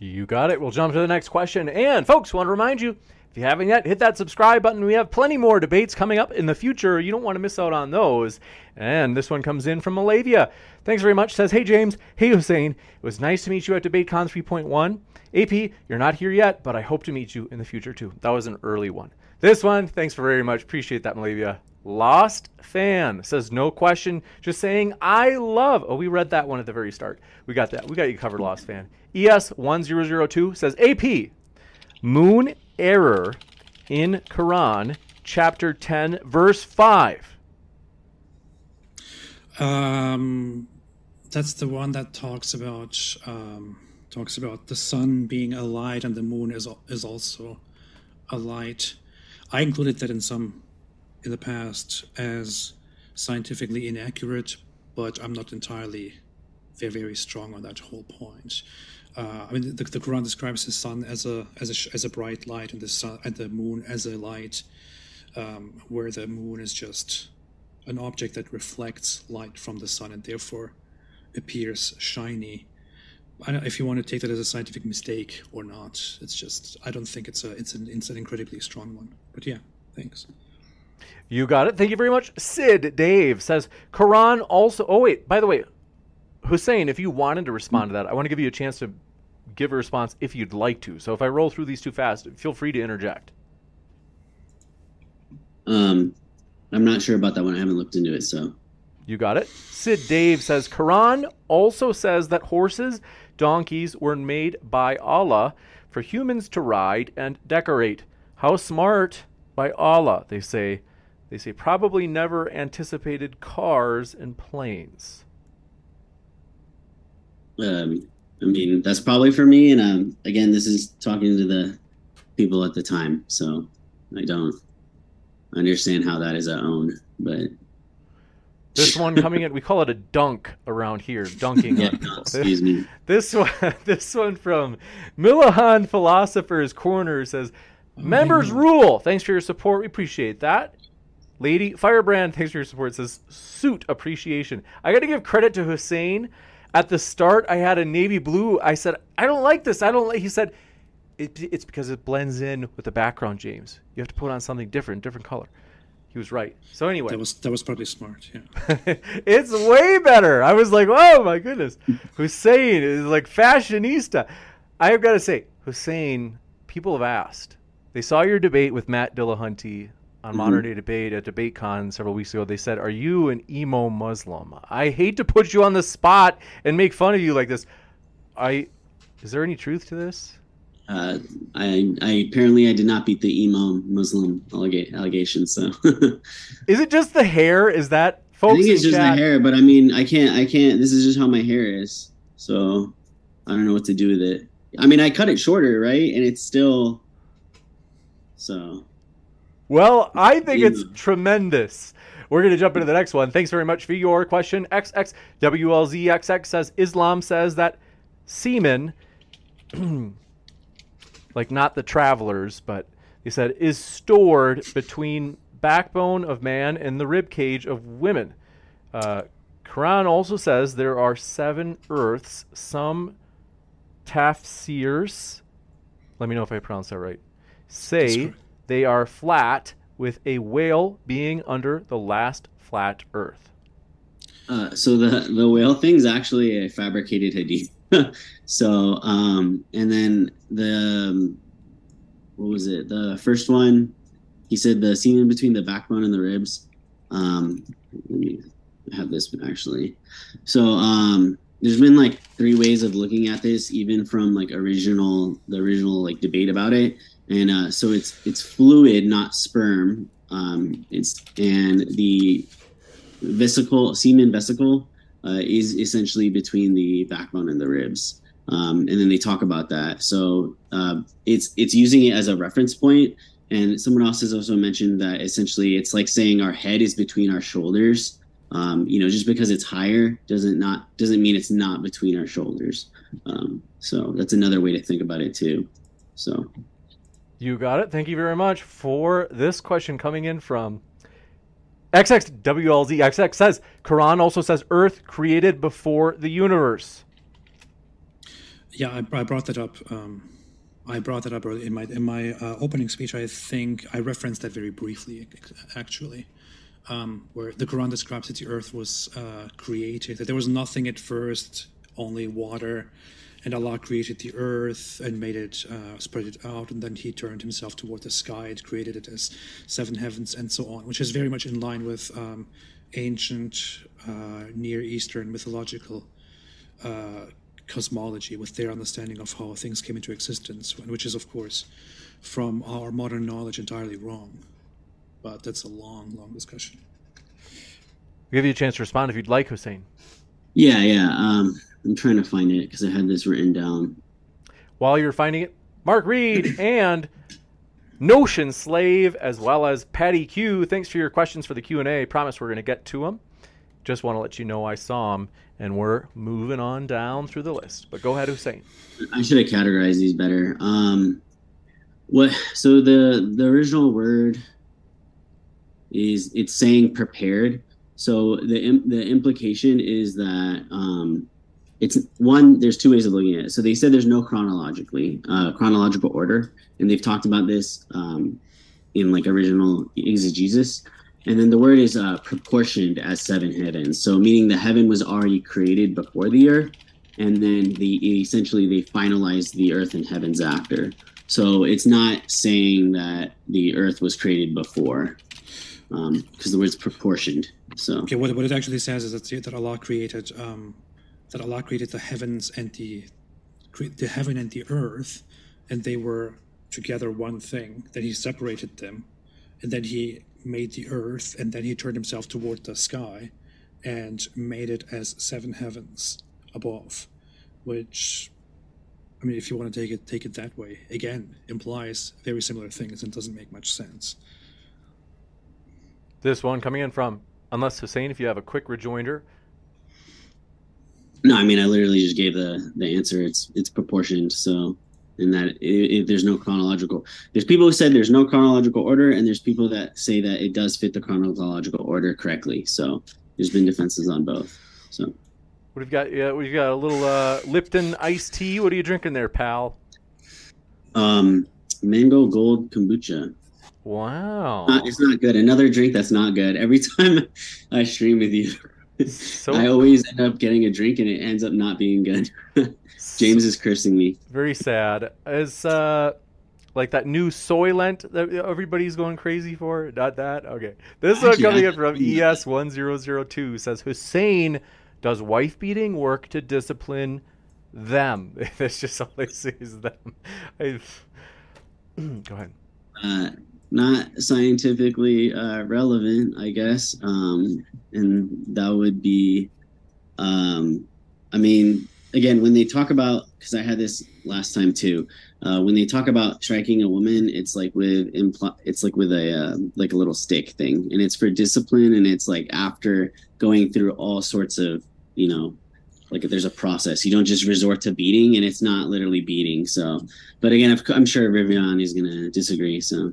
You got it. We'll jump to the next question. And folks, want to remind you if you haven't yet, hit that subscribe button. We have plenty more debates coming up in the future. You don't want to miss out on those. And this one comes in from Malavia. Thanks very much. Says, Hey James, hey Hussein. It was nice to meet you at DebateCon 3.1. AP, you're not here yet, but I hope to meet you in the future too. That was an early one. This one, thanks for very much. Appreciate that, Malavia. Lost fan says no question, just saying I love. Oh, we read that one at the very start. We got that. We got you covered, Lost fan. ES1002 says AP Moon error in Quran chapter 10 verse 5? Um, that's the one that talks about um, talks about the sun being a light and the moon is is also a light. I included that in some in the past as scientifically inaccurate, but I'm not entirely very very strong on that whole point. Uh, I mean, the, the, Quran describes the sun as a as a as a bright light, and the sun and the moon as a light, um, where the moon is just an object that reflects light from the sun and therefore appears shiny. I don't, if you want to take that as a scientific mistake or not, it's just I don't think it's a it's an it's an incredibly strong one. But yeah, thanks. You got it. Thank you very much. Sid Dave says Quran also. Oh wait, by the way, Hussein, if you wanted to respond to that, I want to give you a chance to give a response if you'd like to. So if I roll through these too fast, feel free to interject. Um, I'm not sure about that one. I haven't looked into it, so. You got it. Sid Dave says Quran also says that horses, donkeys were made by Allah for humans to ride and decorate. How smart by Allah, they say. They say probably never anticipated cars and planes. Um, I mean, that's probably for me. And um, again, this is talking to the people at the time, so I don't understand how that is a own. But This one coming in, we call it a dunk around here, dunking. Yeah, no, people. excuse me. This one, this one from Milahan Philosopher's Corner says, "Members rule. Thanks for your support. We appreciate that." Lady Firebrand, thanks for your support. Says suit appreciation. I got to give credit to Hussein. At the start, I had a navy blue. I said, "I don't like this. I don't like." He said, it, "It's because it blends in with the background, James. You have to put on something different, different color." He was right. So anyway, That was that was probably smart. Yeah. it's way better. I was like, oh my goodness. Hussein is like fashionista. I have got to say, Hussein, people have asked. They saw your debate with Matt Dillahunty on Modern Day Debate at DebateCon several weeks ago. They said, Are you an emo Muslim? I hate to put you on the spot and make fun of you like this. I is there any truth to this? Uh, I, I apparently I did not beat the emo Muslim allega- allegation, so Is it just the hair? Is that I folks think it's just chat- the hair. But I mean, I can't, I can't. This is just how my hair is, so I don't know what to do with it. I mean, I cut it shorter, right, and it's still so. Well, I think it's tremendous. We're going to jump into the next one. Thanks very much for your question. XXWLZXX says Islam says that semen, like not the travelers, but he said, is stored between backbone of man and the rib cage of women. Uh, Quran also says there are seven earths. Some tafsirs, let me know if I pronounce that right, say. They are flat, with a whale being under the last flat earth. Uh, so the the whale thing is actually a fabricated hadith. so um, and then the um, what was it? The first one, he said the seam in between the backbone and the ribs. Um, let me have this actually. So um, there's been like three ways of looking at this, even from like original the original like debate about it. And uh, so it's it's fluid, not sperm. Um, it's and the vesicle semen vesicle uh, is essentially between the backbone and the ribs. Um, and then they talk about that. So uh, it's it's using it as a reference point. and someone else has also mentioned that essentially it's like saying our head is between our shoulders. Um, you know just because it's higher doesn't not doesn't mean it's not between our shoulders. Um, so that's another way to think about it too. So You got it. Thank you very much for this question coming in from XXWLZXX says Quran also says Earth created before the universe. Yeah, I, I brought that up. Um, I brought that up in my in my uh, opening speech. I think I referenced that very briefly, actually, um, where the Quran describes that the earth was uh, created. That there was nothing at first, only water, and Allah created the earth and made it uh, spread it out, and then He turned Himself toward the sky and created it as seven heavens and so on, which is very much in line with um, ancient uh, Near Eastern mythological uh, cosmology, with their understanding of how things came into existence, which is, of course, from our modern knowledge entirely wrong. But that's a long, long discussion. I'll give you a chance to respond if you'd like, Hussein. yeah yeah um, i'm trying to find it because i had this written down While you're finding it, Mark Reid and Notion Slave, as well as Patty Q. Thanks for your questions for the Q and A. Promise we're going to get to them. Just want to let you know I saw them, and we're moving on down through the list. But go ahead, Hussein. I should have categorized these better. Um, what? So the the original word is it's saying prepared. So the the implication is that um, it's one. There's two ways of looking at it. So they said there's no chronologically uh, chronological order, and they've talked about this um, in like original exegesis. And then the word is uh, proportioned as seven heavens. So meaning the heaven was already created before the earth, and then the essentially they finalized the earth and heavens after. So it's not saying that the earth was created before, because the word's proportioned. So Okay, what, what it actually says is that, that Allah created um, that Allah created the heavens and the the heaven and the earth, and they were together one thing. Then He separated them, and then He made the earth, and then He turned Himself toward the sky, and made it as seven heavens above, which. I mean, if you want to take it take it that way, again implies very similar things and doesn't make much sense. This one coming in from Unless Hussein, if you have a quick rejoinder. No, I mean I literally just gave the the answer. It's it's proportioned. So in that it, it, there's no chronological. There's people who said there's no chronological order, and there's people that say that it does fit the chronological order correctly. So there's been defenses on both. So what have you got? Yeah, we've got a little uh, Lipton iced tea. What are you drinking there, pal? Um, mango gold kombucha. Wow, uh, it's not good. Another drink that's not good. Every time I stream with you, so, I always end up getting a drink and it ends up not being good. James is cursing me. Very sad. Is uh like that new Soylent that everybody's going crazy for? Not that? Okay. This one coming in from ES1002 says Hussein does wife beating work to discipline them. That's just all they say is them. I've... Go ahead. Uh, not scientifically uh, relevant, I guess. Um, and that would be, um, I mean, again, when they talk about, because I had this last time too, uh, when they talk about striking a woman, it's like with impl- it's like with a uh, like a little stick thing, and it's for discipline, and it's like after going through all sorts of you know like if there's a process. You don't just resort to beating, and it's not literally beating. So, but again, I'm sure Ridvan is going to disagree. So,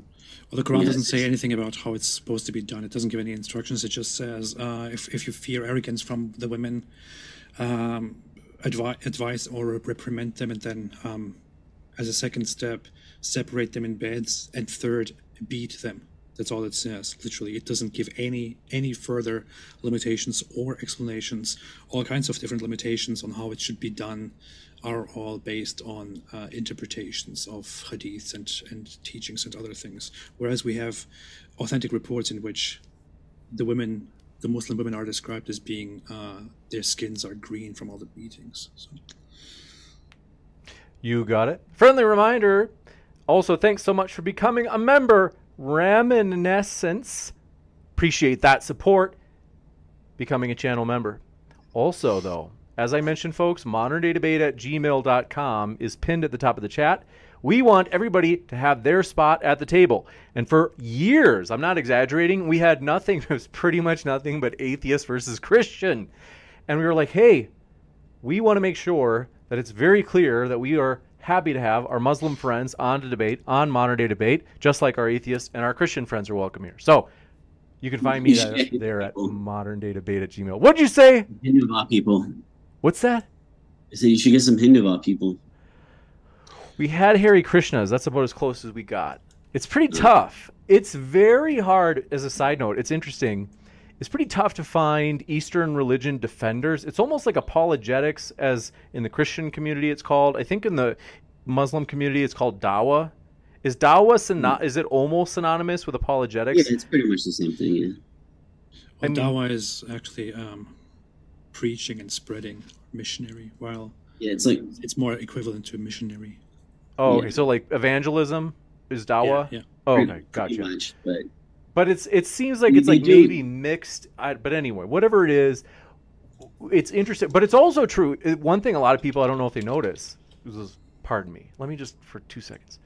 well, the Quran yes. doesn't say anything about how it's supposed to be done. It doesn't give any instructions. It just says uh, if if you fear arrogance from the women, um, advi- advise or reprimand them, and then um, as a second step, separate them in beds, and third, beat them. That's all it says. Literally, it doesn't give any any further limitations or explanations. All kinds of different limitations on how it should be done are all based on uh, interpretations of hadiths and and teachings and other things. Whereas we have authentic reports in which the women, the Muslim women, are described as being uh, their skins are green from all the beatings. So. You got it. Friendly reminder. Also, thanks so much for becoming a member Reminiscence. Appreciate that support. Becoming a channel member. Also, though, as I mentioned, folks, modern day debate at gmail.com is pinned at the top of the chat. We want everybody to have their spot at the table. And for years, I'm not exaggerating, we had nothing, it was pretty much nothing but atheist versus Christian. And we were like, hey, we want to make sure that it's very clear that we are happy to have our Muslim friends on to debate, on modern day debate, just like our atheist and our Christian friends are welcome here. So you can find me there at modern day debate at gmail. What'd you say? Hindutva people. What's that? I said you should get some Hindutva people. We had Hare Krishnas. That's about as close as we got. It's pretty tough. It's very hard, as a side note, it's interesting it's pretty tough to find Eastern religion defenders. It's almost like apologetics, as in the Christian community it's called. I think in the Muslim community it's called dawa. Is dawa syno- is it almost synonymous with apologetics? Yeah, it's pretty much the same thing. Yeah. Well, I mean, dawa is actually um, preaching and spreading, missionary. While yeah, it's like it's more equivalent to a missionary. Oh, okay. So like evangelism is dawa. Yeah. yeah. Oh, okay, gotcha. Much, but but it's it seems like it's like do. maybe mixed. but anyway, whatever it is, it's interesting. But it's also true. One thing a lot of people I don't know if they notice. Is, pardon me. Let me just for two seconds.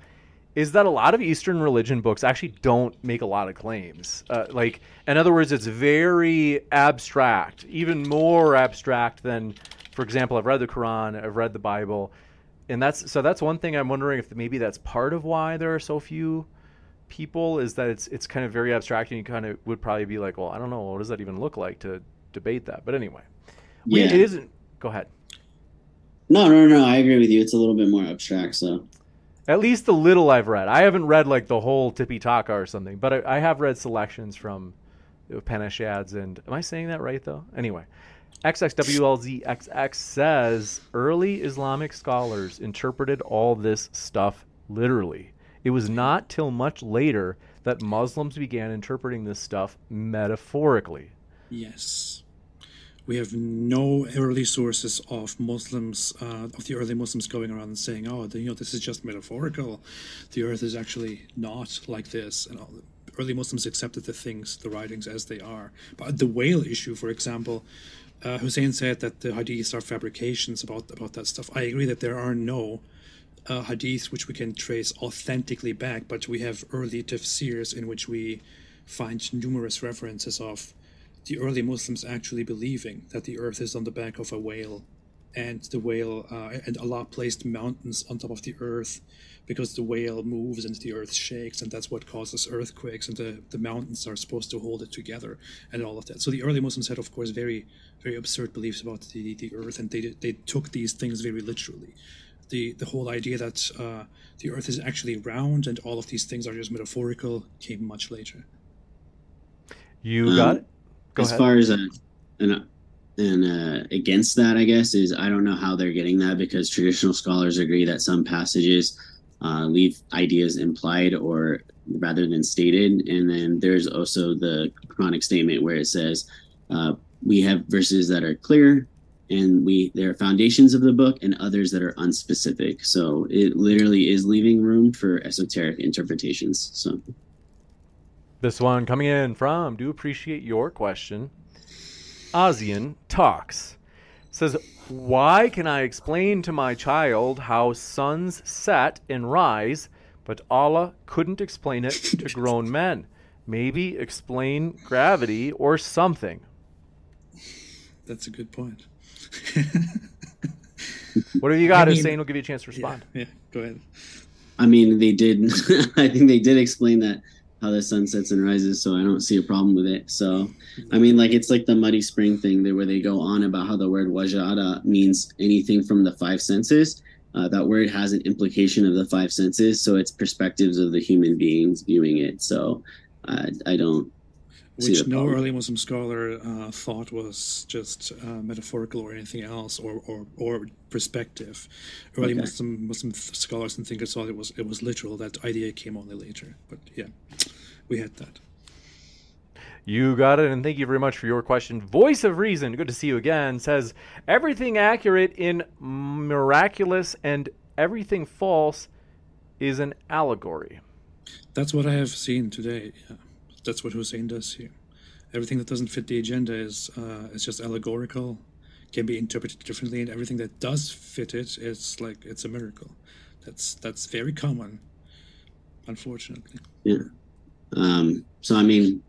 Is that a lot of Eastern religion books actually don't make a lot of claims? Uh, like, in other words, it's very abstract, even more abstract than, for example, I've read the Quran, I've read the Bible, and that's so. That's one thing I'm wondering if maybe that's part of why there are so few people is that it's it's kind of very abstract and you kind of would probably be like, well, I don't know, what does that even look like to debate that? But anyway, yeah, it isn't. Go ahead. No, no, no, I agree with you. It's a little bit more abstract, so. At least the little I've read. I haven't read like the whole Tipitaka or something, but I, I have read selections from Upanishads and am I saying that right though? Anyway, XXWLZXX says early Islamic scholars interpreted all this stuff literally. It was not till much later that Muslims began interpreting this stuff metaphorically. Yes. We have no early sources of Muslims, uh, of the early Muslims going around and saying, oh, the, you know, this is just metaphorical. The earth is actually not like this. And all. early Muslims accepted the things, the writings as they are. But the whale issue, for example, uh, Hussein said that the hadiths are fabrications about, about that stuff. I agree that there are no uh, hadith which we can trace authentically back, but we have early tafsirs in which we find numerous references of the early Muslims actually believing that the earth is on the back of a whale, and the whale uh, and Allah placed mountains on top of the earth because the whale moves and the earth shakes, and that's what causes earthquakes, and the, the mountains are supposed to hold it together, and all of that. So the early Muslims had, of course, very very absurd beliefs about the, the earth, and they they took these things very literally. The, the whole idea that uh, the earth is actually round and all of these things are just metaphorical came much later. You got it. Go as ahead. far as a, an and uh, against that, I guess is I don't know how they're getting that because traditional scholars agree that some passages uh, leave ideas implied or rather than stated, and then there's also the Quranic statement where it says uh, we have verses that are clear and we there are foundations of the book and others that are unspecific. So it literally is leaving room for esoteric interpretations. So This one coming in from, do appreciate your question. Ozian Talks says, Why can I explain to my child how suns set and rise, but Allah couldn't explain it to grown men? Maybe explain gravity or something. That's a good point. What have you got I to mean- say? We'll give you a chance to yeah, respond. yeah, go ahead. I mean, they did. I think they did explain that how the sun sets and rises, so I don't see a problem with it. So, I mean, like it's like the muddy spring thing there, where they go on about how the word wajada means anything from the five senses. Uh, that word has an implication of the five senses, so it's perspectives of the human beings viewing it. So, I don't. See Which no early Muslim scholar uh, thought was just uh, metaphorical or anything else, or, or, or perspective. Early Okay. Muslim Muslim scholars and thinkers thought it was it was literal. That idea came only later. But yeah, we had that. You got it, and thank you very much for your question. Voice of Reason, good to see you again, says everything accurate in miraculous and everything false is an allegory. That's what I have seen today. Yeah. That's what Hussein does here. Everything that doesn't fit the agenda is uh, is just allegorical, can be interpreted differently, and everything that does fit it, it is like it's a miracle. That's that's very common, unfortunately. Yeah. Um, so, I mean,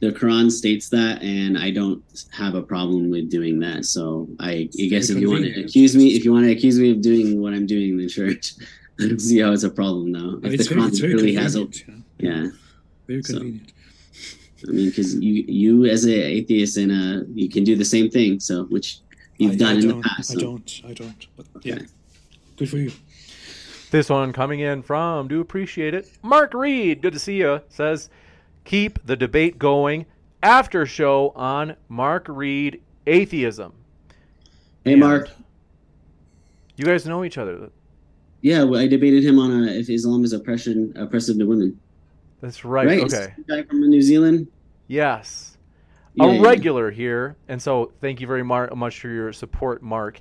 the Quran states that, and I don't have a problem with doing that. So, I, I guess if you want to accuse me, if you want to accuse me of doing what I'm doing in the church, I don't see how it's a problem though. If it's the very, Quran it's really has a know? yeah. Very So- convenient. I mean, because you you as an atheist and uh you can do the same thing. So which you've I, done I in the past. I don't. I don't. But yeah, good for you. This one coming in from, do appreciate it. Mark Reid, good to see you, says, keep the debate going. After show on Mark Reid atheism. Hey, And Mark. You guys know each other. Yeah, well, I debated him on uh, if Islam is oppression oppressive to women. That's right. Right? Okay. Guy from New Zealand. Yes. Yeah, a yeah. regular here. And so thank you very much for your support, Mark.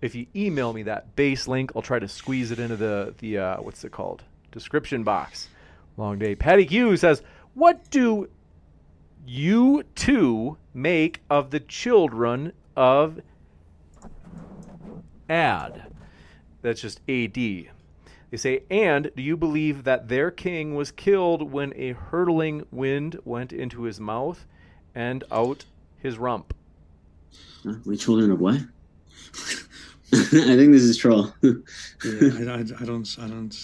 If you email me that base link, I'll try to squeeze it into the, the uh, what's it called? Description box. Long day. Patty Q says, What do you two make of the children of Ad? That's just AD. They say, and do you believe that their king was killed when a hurtling wind went into his mouth and out his rump? Huh? We children of what? I think this is troll. Yeah, I, I, I don't. I don't.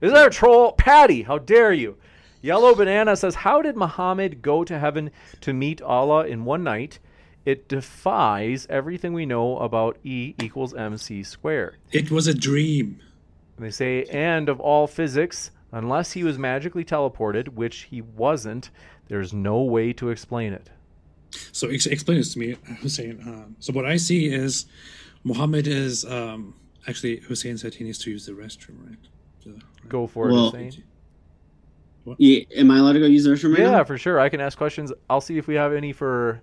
Is that a troll? Patty, how dare you? Yellow Banana says, How did Muhammad go to heaven to meet Allah in one night? It defies everything we know about E equals MC squared. It was a dream. And they say, and of all physics, unless he was magically teleported, which he wasn't, there's no way to explain it. So ex- explain this to me, Hussein. Um, so what I see is Muhammad is um, actually Hussein said he needs to use the restroom, right? The- Go for Well- it, Hussein. yeah, am I allowed to go use the restroom right Yeah, now? for sure. I can ask questions. I'll see if we have any for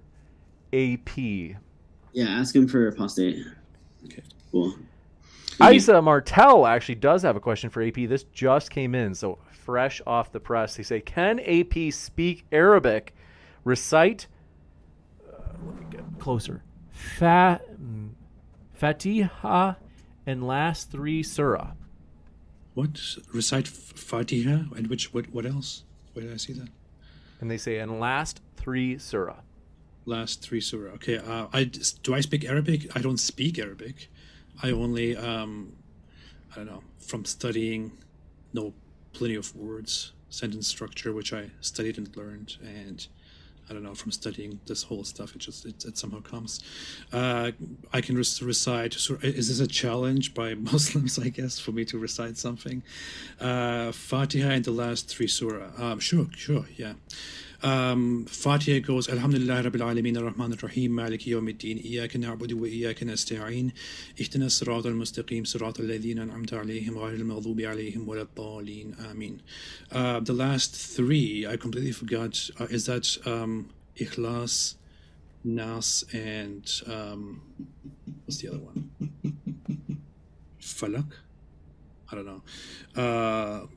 AP. Yeah, ask him for apostate. Okay. Cool. Isa Martell actually does have a question for AP. This just came in, so fresh off the press. They say, "Can AP speak Arabic? Recite." Uh, let me get closer. Fa, Fatiha and last three surah. What recite F- Fatiha and which what what else? Where did I see that? And they say, and last three surah. last three surah. Okay, uh, I do I speak Arabic? I don't speak Arabic. I only um, I don't know from studying, know plenty of words, sentence structure, which I studied and learned, and I don't know from studying this whole stuff. It just it, it somehow comes. Uh, I can re- recite. Is this a challenge by Muslims? I guess for me to recite something. Uh, Fatiha and the last three surah. Um, sure, sure, yeah. Um, Fatiha goes Alhamdulillah Rabbil Alameen Ar-Rahman Ar-Rahim Maliki Yawm Ad-Din Iyaka na'budu wa iyaka nasta'in Ihdina as-sirata al-mustaqim sirata alladhina an'amta alayhim ghayr al-maghdubi alayhim wa ad Amin. Uh, The last three I completely forgot uh, is that um, Ikhlas Nas and um, what's the other one? Falak I don't know.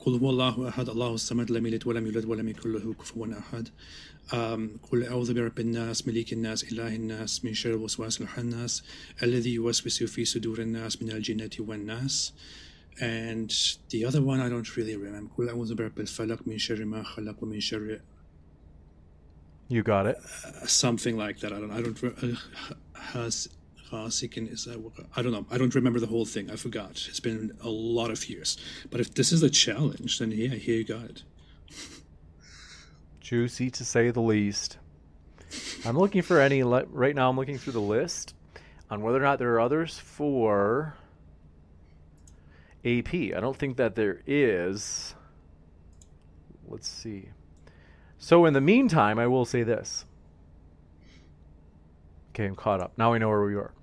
قل هو الله أحد الله الصمد لم يلد ولم يولد ولم يكن له كفوا أحد. قل أعوذ برب الناس مليك الناس إله الناس من شر الوسواس الخناس الذي يوسوس في صدور الناس من الجنة والناس. And the other one I don't really remember. قل أعوذ برب الفلق من شر ما خلق ومن شر You got it. Uh, something like that. I don't. I don't. Uh, has Rasikin is I don't know. I don't remember the whole thing. I forgot. It's been a lot of years. But if this is a challenge, then yeah, here you got it. Juicy to say the least. I'm looking for any right now. I'm looking through the list on whether or not there are others for AP. I don't think that there is. Let's see. So in the meantime, I will say this. Okay, I'm caught up. Now I know where we are.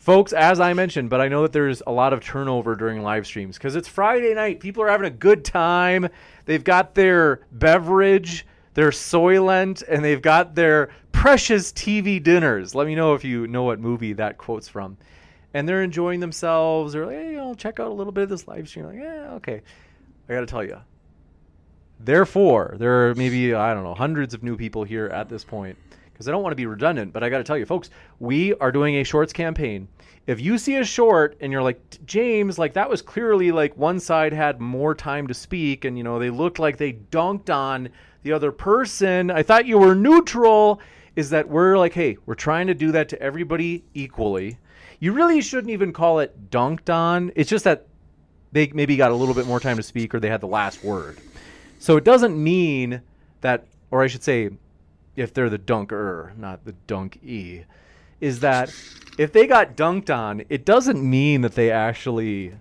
Folks, as I mentioned, but I know that there's a lot of turnover during live streams because it's Friday night. People are having a good time. They've got their beverage, their Soylent, and they've got their precious TV dinners. Let me know if you know what movie that quote's from. And they're enjoying themselves. They're like, hey, I'll check out a little bit of this live stream. Like, yeah, okay. I got to tell you. Therefore, there are maybe, I don't know, hundreds of new people here at this point because I don't want to be redundant, but I got to tell you, folks, we are doing a shorts campaign. If you see a short and you're like, James, like that was clearly like one side had more time to speak and, you know, they looked like they dunked on the other person. I thought you were neutral. Is that we're like, hey, we're trying to do that to everybody equally. You really shouldn't even call it dunked on. It's just that they maybe got a little bit more time to speak or they had the last word. So it doesn't mean that, or I should say, if they're the dunker, not the dunk e, is that if they got dunked on, it doesn't mean that they actually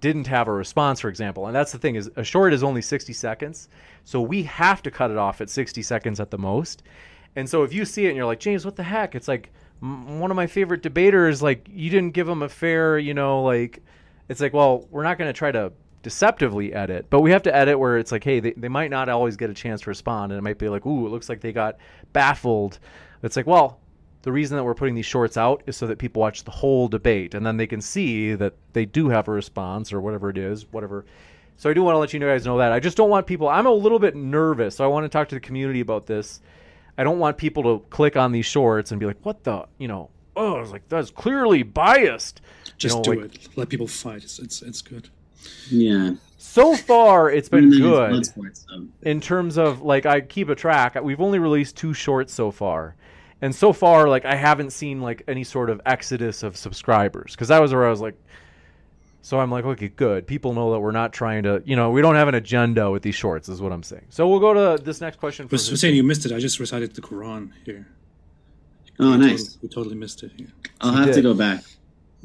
didn't have a response, for example. And that's the thing is a short is only 60 seconds. So we have to cut it off at 60 seconds at the most. And so if you see it and you're like, James, what the heck? It's like m- one of my favorite debaters, like you didn't give him a fair, you know, like it's like, well, we're not going to try to deceptively edit, but we have to edit where it's like, hey, they, they might not always get a chance to respond, and it might be like, ooh, it looks like they got baffled. It's like, well, the reason that we're putting these shorts out is so that people watch the whole debate, and then they can see that they do have a response or whatever it is, whatever. So I do want to let you guys know that. I just don't want people. I'm a little bit nervous, so I want to talk to the community about this. I don't want people to click on these shorts and be like, "What the?" You know, oh, it's like that's clearly biased. Just you know, do like, it. Let people fight. It's it's, it's good. Yeah. So far, it's been good um, in terms of like I keep a track. We've only released two shorts so far, and so far, like I haven't seen like any sort of exodus of subscribers because that was where I was like. So I'm like, okay, good. People know that we're not trying to, you know, we don't have an agenda with these shorts, is what I'm saying. So we'll go to this next question. For saying you missed it. I just recited the Quran here. Oh, we nice. Totally, we totally missed it. Here. I'll have to go back.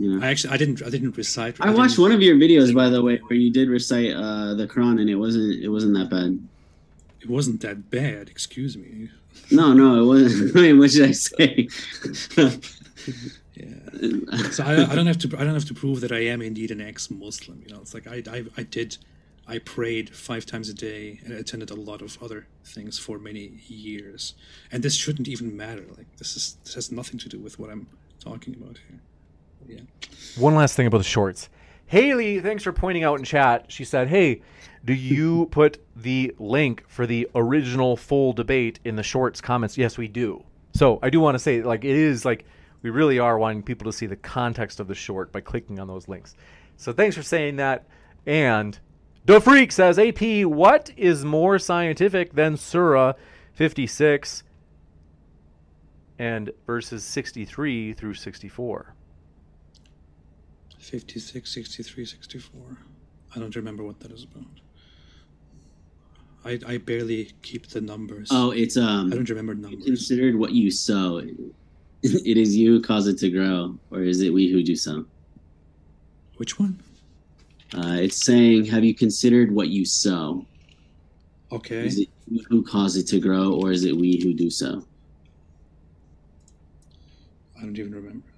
You know. I actually I didn't I didn't recite. I, I watched one of your videos by the way where you did recite uh, the Quran and it wasn't it wasn't that bad. It wasn't that bad. Excuse me. No, no, it wasn't. I mean, what should I say? yeah. So I, I don't have to I don't have to prove that I am indeed an ex-Muslim. You know, it's like I I, I did. I prayed five times a day and attended a lot of other things for many years. And this shouldn't even matter. Like this is this has nothing to do with what I'm talking about here. Yeah. One last thing about the shorts. Haley, thanks for pointing out in chat. She said, "Hey, do you put the link for the original full debate in the shorts comments?" Yes, we do. So I do want to say, like, it is like we really are wanting people to see the context of the short by clicking on those links. So thanks for saying that. And the freak says, "AP, what is more scientific than Surah 56?" and verses 63 through 64. 56, 63, 64. I don't remember what that is about. I, I barely keep the numbers. Oh, it's um. I don't remember numbers. Considered what you sow. it is you who cause it to grow, or is it we who do so? Which one? Uh, it's saying, "Have you considered what you sow? Okay. Is it you who cause it to grow, or is it we who do so?" I don't even remember.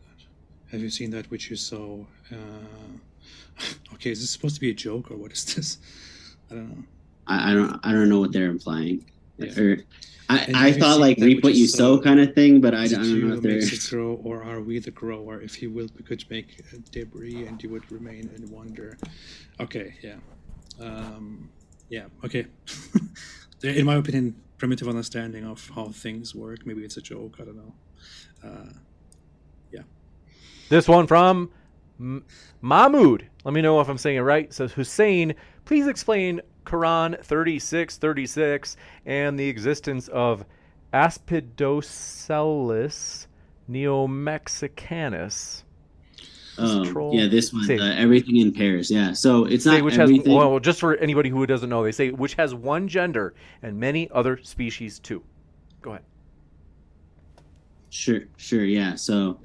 Have you seen that which you saw? Uh... okay, is this supposed to be a joke or what is this? I don't know. I, I don't. I don't know what they're implying. Yeah. Or, I, I thought like reap what you sow kind of thing, but I, I don't you know if they're. it grow, or are we the grower? If you will, we could make debris, and you would remain in wonder. Okay, yeah, um, yeah, okay. in my opinion, primitive understanding of how things work. Maybe it's a joke. I don't know. Uh, This one from M- Mahmoud. Let me know if I'm saying it right. It says Hussein, please explain Quran 3636 and the existence of Aspidoscelis neomexicanus. Oh, yeah, this one. Uh, everything in pairs. Yeah, so it's not which has everything. well, just for anybody who doesn't know, they say which has one gender and many other species too. Go ahead. Sure, sure, yeah. So,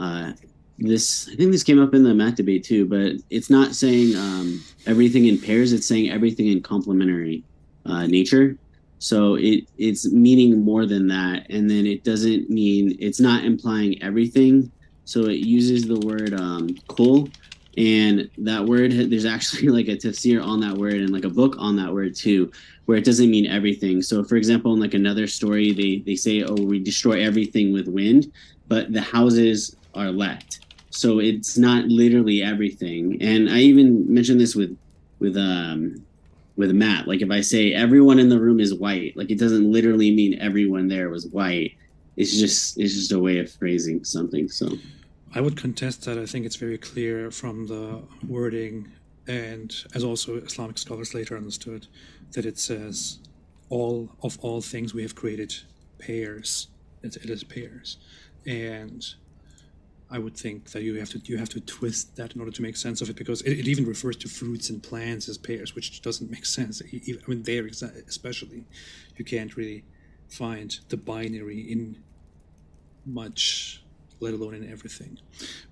uh, this I think this came up in the Matt debate too, but it's not saying um, everything in pairs. It's saying everything in complementary uh, nature. So it it's meaning more than that, and then it doesn't mean it's not implying everything. So it uses the word um, "kul," and that word there's actually like a tafsir on that word and like a book on that word too, where it doesn't mean everything. So for example, in like another story, they they say, "Oh, we destroy everything with wind," but the houses are left. So it's not literally everything. And I even mentioned this with with um with Matt. Like if I say everyone in the room is white, like it doesn't literally mean everyone there was white. It's just it's just a way of phrasing something. So I would contest that. I think it's very clear from the wording, and as also Islamic scholars later understood, that it says, "All of all things we have created pairs." It, it is pairs, and I would think that you have to you have to twist that in order to make sense of it because it, it even refers to fruits and plants as pairs, which doesn't make sense. I mean, there especially, you can't really find the binary in much, let alone in everything.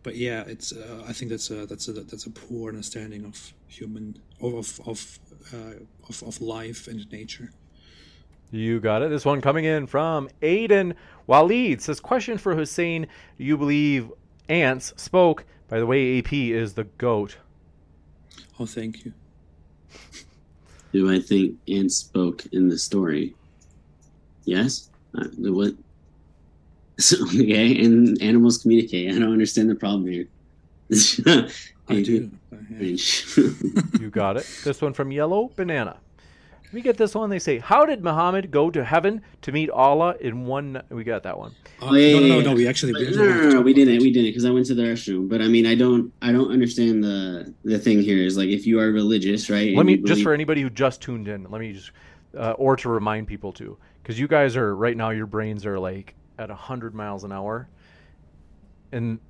But yeah, it's uh, I think that's a that's a that's a poor understanding of human of of uh, of, of life and nature. You got it. This one coming in from Aiden Walid says, Question for Hussein. Do you believe ants spoke? By the way, AP is the goat. Oh, thank you. do I think Ants spoke in the story? Yes. Uh, the what? So, okay, and animals communicate. I don't understand the problem here. I do. Yeah. You got it. This one from Yellow Banana. We get this one. They say, How did Muhammad go to heaven to meet Allah in one night? We got that one. Uh, yeah, no, no, yeah, no, yeah. no. We actually we no, no, no, no, we didn't. that. We didn't because I went to the restroom. But I mean, I don't, I don't understand the the thing here. Is like if you are religious, right? Let me, you just for anybody who just tuned in, let me just, uh, or to remind people too, because you guys are, right now, your brains are like at 100 miles an hour. And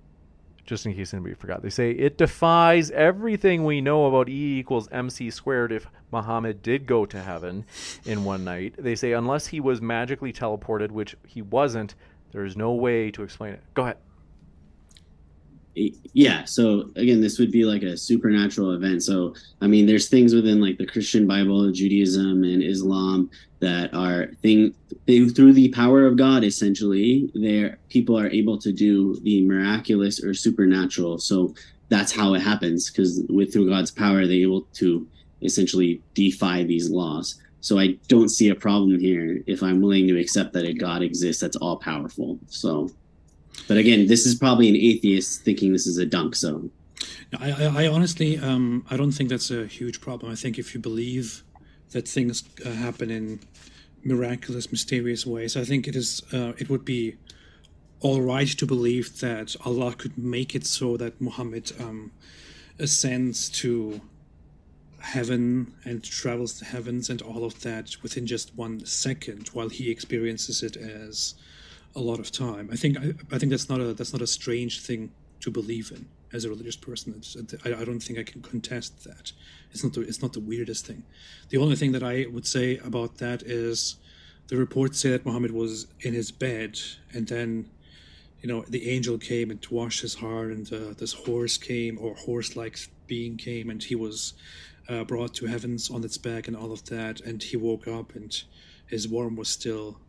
just in case anybody forgot, they say it defies everything we know about E equals MC squared if Muhammad did go to heaven in one night. They say unless he was magically teleported, which he wasn't, there is no way to explain it. Go ahead. Yeah so again this would be like a supernatural event. So i mean there's things within like the christian bible judaism and islam that are thing through the power of god essentially there people are able to do the miraculous or supernatural. So that's how it happens because with through god's power they're able to essentially defy these laws. So i don't see a problem here if i'm willing to accept that a god exists that's all powerful so but again, this is probably an atheist thinking this is a dunk zone. I, I, I honestly, um, I don't think that's a huge problem. I think if you believe that things uh, happen in miraculous, mysterious ways, I think it is, uh, it would be all right to believe that Allah could make it so that Muhammad um, ascends to heaven and travels the heavens and all of that within just one second, while he experiences it as a lot of time. I think I, I think that's not a that's not a strange thing to believe in as a religious person. I, I don't think I can contest that. It's not the, it's not the weirdest thing. The only thing that I would say about that is the reports say that Muhammad was in his bed and then you know the angel came and washed his heart and uh, this horse came or horse-like being came and he was uh, brought to heavens on its back and all of that and he woke up and his warm was still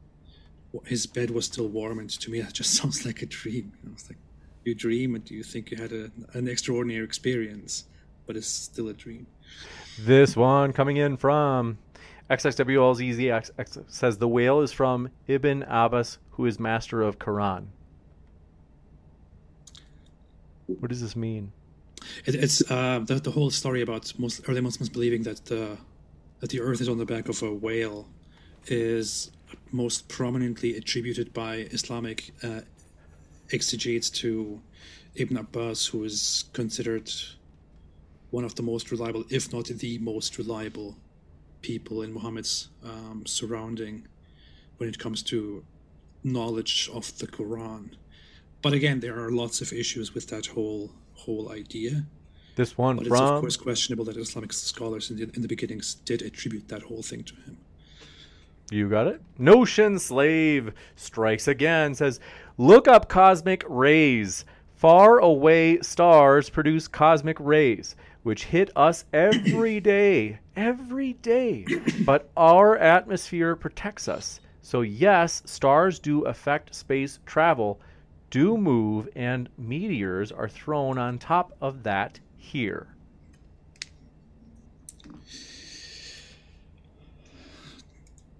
his bed was still warm and to me that just sounds like a dream i was like you dream and you think you had a, an extraordinary experience but it's still a dream this one coming in from XXWLZZ says the whale is from Ibn Abbas, who is master of Quran. What does this mean? It, it's uh, the, the whole story about most early Muslims believing that the that the earth is on the back of a whale is most prominently attributed by Islamic uh, exegetes to Ibn Abbas, who is considered one of the most reliable, if not the most reliable, people in Muhammad's um, surrounding when it comes to knowledge of the Quran. But again, there are lots of issues with that whole whole idea. This one but from... it's of course questionable that Islamic scholars in the, in the beginnings did attribute that whole thing to him. You got it. Notion Slave strikes again. Says, look up cosmic rays. Far away stars produce cosmic rays, which hit us every day, every day. But our atmosphere protects us. So yes, stars do affect space travel do move, and meteors are thrown on top of that here.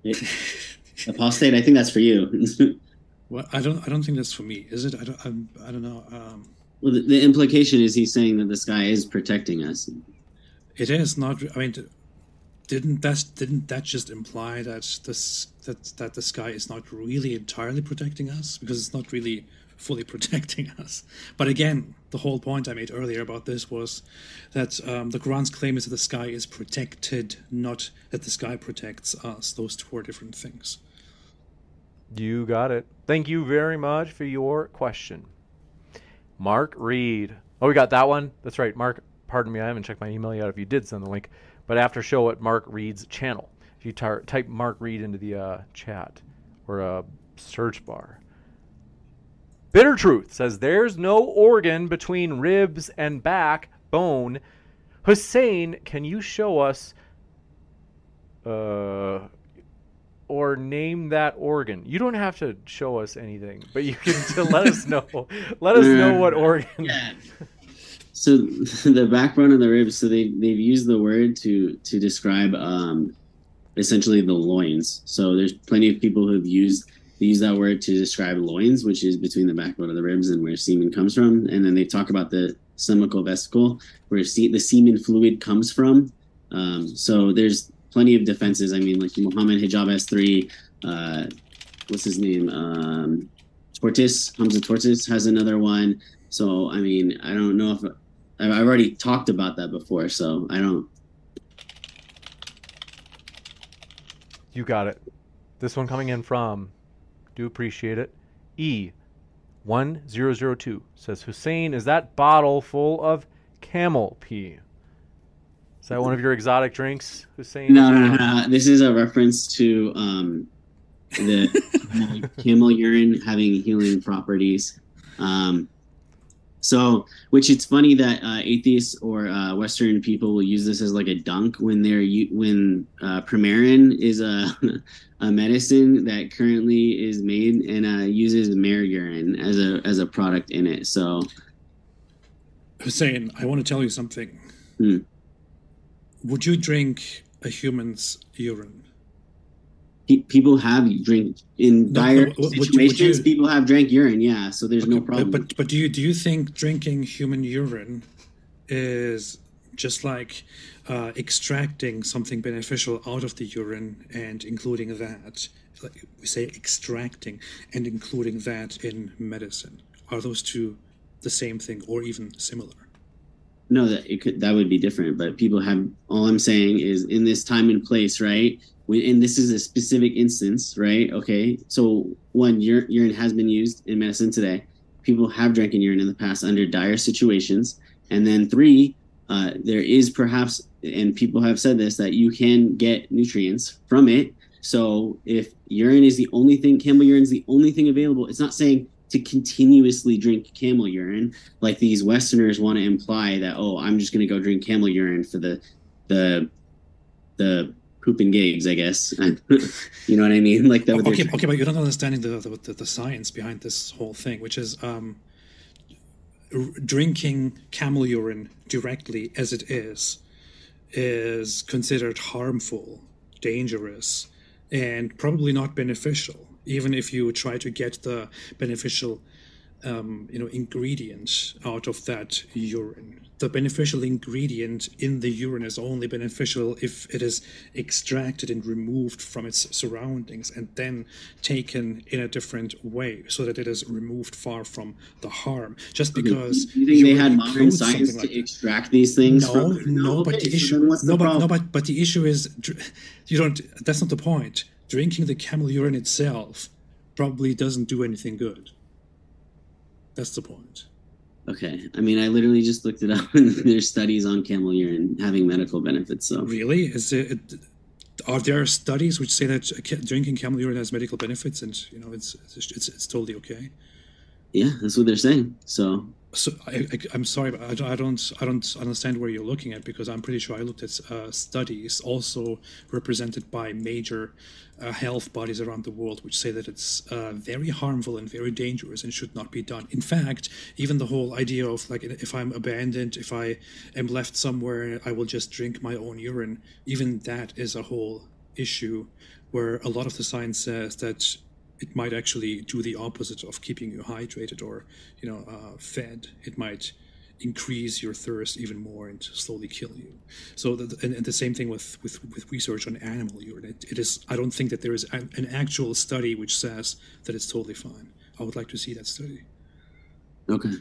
Apostate, I think that's for you. well, I don't. I don't think that's for me. Is it? I don't. I'm, I, i do not know. Um, well, the, the, implication is he's saying that the sky is protecting us. It is not. I mean, didn't that didn't that just imply that this that that the sky is not really entirely protecting us because it's not really fully protecting us. But again, the whole point I made earlier about this was that um, the Quran's claim is that the sky is protected, not that the sky protects us. Those two are different things. You got it. Thank you very much for your question. Mark Reid. Oh, we got that one? That's right. Mark, pardon me, I haven't checked my email yet if you did send the link. But after show at Mark Reid's channel, if you tar- type Mark Reid into the uh, chat or a search bar, Bitter Truth says there's no organ between ribs and back bone. Hussein, can you show us uh, or name that organ? You don't have to show us anything, but you can to let us know. Let us know what organ. Yeah. So the backbone and the ribs. So they they've used the word to to describe um, essentially the loins. So there's plenty of people who've used they use that word to describe loins, which is between the backbone of the ribs and where semen comes from. And then they talk about the seminal vesicle, where the semen fluid comes from. Um, so there's plenty of defenses. I mean, like Mohammed Hijab S3, uh, what's his name? Um, Tzortzis, Hamza Tzortzis has another one. So, I mean, I don't know if I've already talked about that before, so I don't. You got it. This one coming in from do appreciate it. E1002 says, Hussein, is that bottle full of camel pee? Is that one of your exotic drinks, Hussein? No, no, no. This is a reference to um, the camel urine having healing properties. Um, so, which it's funny that uh, atheists or uh, Western people will use this as like a dunk when they're when uh, Premarin is a, a medicine that currently is made and uh, uses mare urine as a as a product in it. So, Hussein, I want to tell you something. Hmm. Would you drink a human's urine? People have drink in dire no, situations. You, people have drank urine, yeah. So there's okay, no problem. But but do you do you think drinking human urine is just like uh, extracting something beneficial out of the urine and including that? Like we say extracting and including that in medicine. Are those two the same thing or even similar? No, that it could that would be different. But people have all I'm saying is in this time and place, right? When, and this is a specific instance, right? Okay, so one, urine, urine has been used in medicine today. People have drinking urine in the past under dire situations, and then three, uh, there is perhaps, and people have said this, that you can get nutrients from it. So if urine is the only thing, camel urine is the only thing available. It's not saying to continuously drink camel urine. Like these westerners want to imply that oh i'm just going to go drink camel urine for the the the pooping gigs i guess. You know what i mean? Like that okay okay but you're not understanding the, the, the science behind this whole thing which is um drinking camel urine directly as it is is considered harmful dangerous and probably not beneficial even if you try to get the beneficial um, you know ingredient out of that urine. The beneficial ingredient in the urine is only beneficial if it is extracted and removed from its surroundings and then taken in a different way so that it is removed far from the harm. Just because you think they had modern science to like extract these things no from? no, no but the issue no, but, no but but the issue is you don't that's not the point drinking the camel urine itself probably doesn't do anything good. That's the point. Okay. I mean, I literally just looked it up, there's studies on camel urine having medical benefits. So really, is it? Are there studies which say that drinking camel urine has medical benefits, and you know it's it's it's, it's totally okay? Yeah, that's what they're saying. So so I, am sorry, but I don't, I don't, I don't understand where you're looking at because I'm pretty sure I looked at uh, studies also represented by major uh, health bodies around the world, which say that it's uh, very harmful and very dangerous and should not be done. In fact, even the whole idea of like if I'm abandoned, if I am left somewhere, I will just drink my own urine. Even that is a whole issue where a lot of the science says that it might actually do the opposite of keeping you hydrated or you know uh, fed. It might increase your thirst even more and slowly kill you. So, the, and, and, the same thing with, with, with research on animal urine. It, it is. I don't think that there is a, an actual study which says that it's totally fine. I would like to see that study. Okay.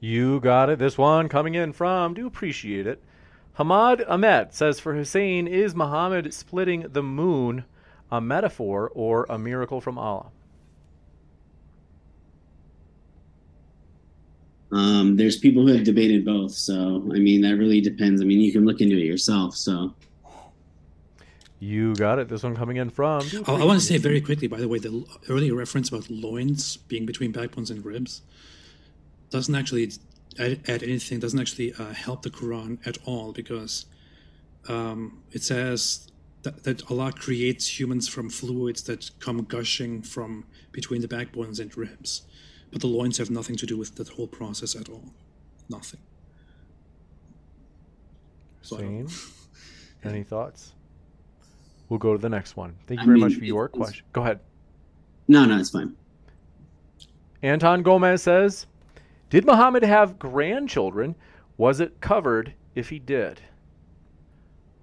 You got it. This one coming in from. Do appreciate it. Hamad Ahmed says for Hussein, is Muhammad splitting the moon a metaphor or a miracle from Allah? Um, there's people who have debated both. So, I mean, that really depends. I mean, you can look into it yourself. So, you got it. This one coming in from. I, I want to say very quickly, by the way, the earlier reference about loins being between backbones and ribs doesn't actually add, add anything, doesn't actually uh, help the Quran at all because um, it says that, that Allah creates humans from fluids that come gushing from between the backbones and ribs. But the loins have nothing to do with that whole process at all. Nothing. So Same. Any thoughts? We'll go to the next one. Thank you I very mean, much for your question. Go ahead. No, no, it's fine. Anton Gomez says, "Did Muhammad have grandchildren? Was it covered if he did?"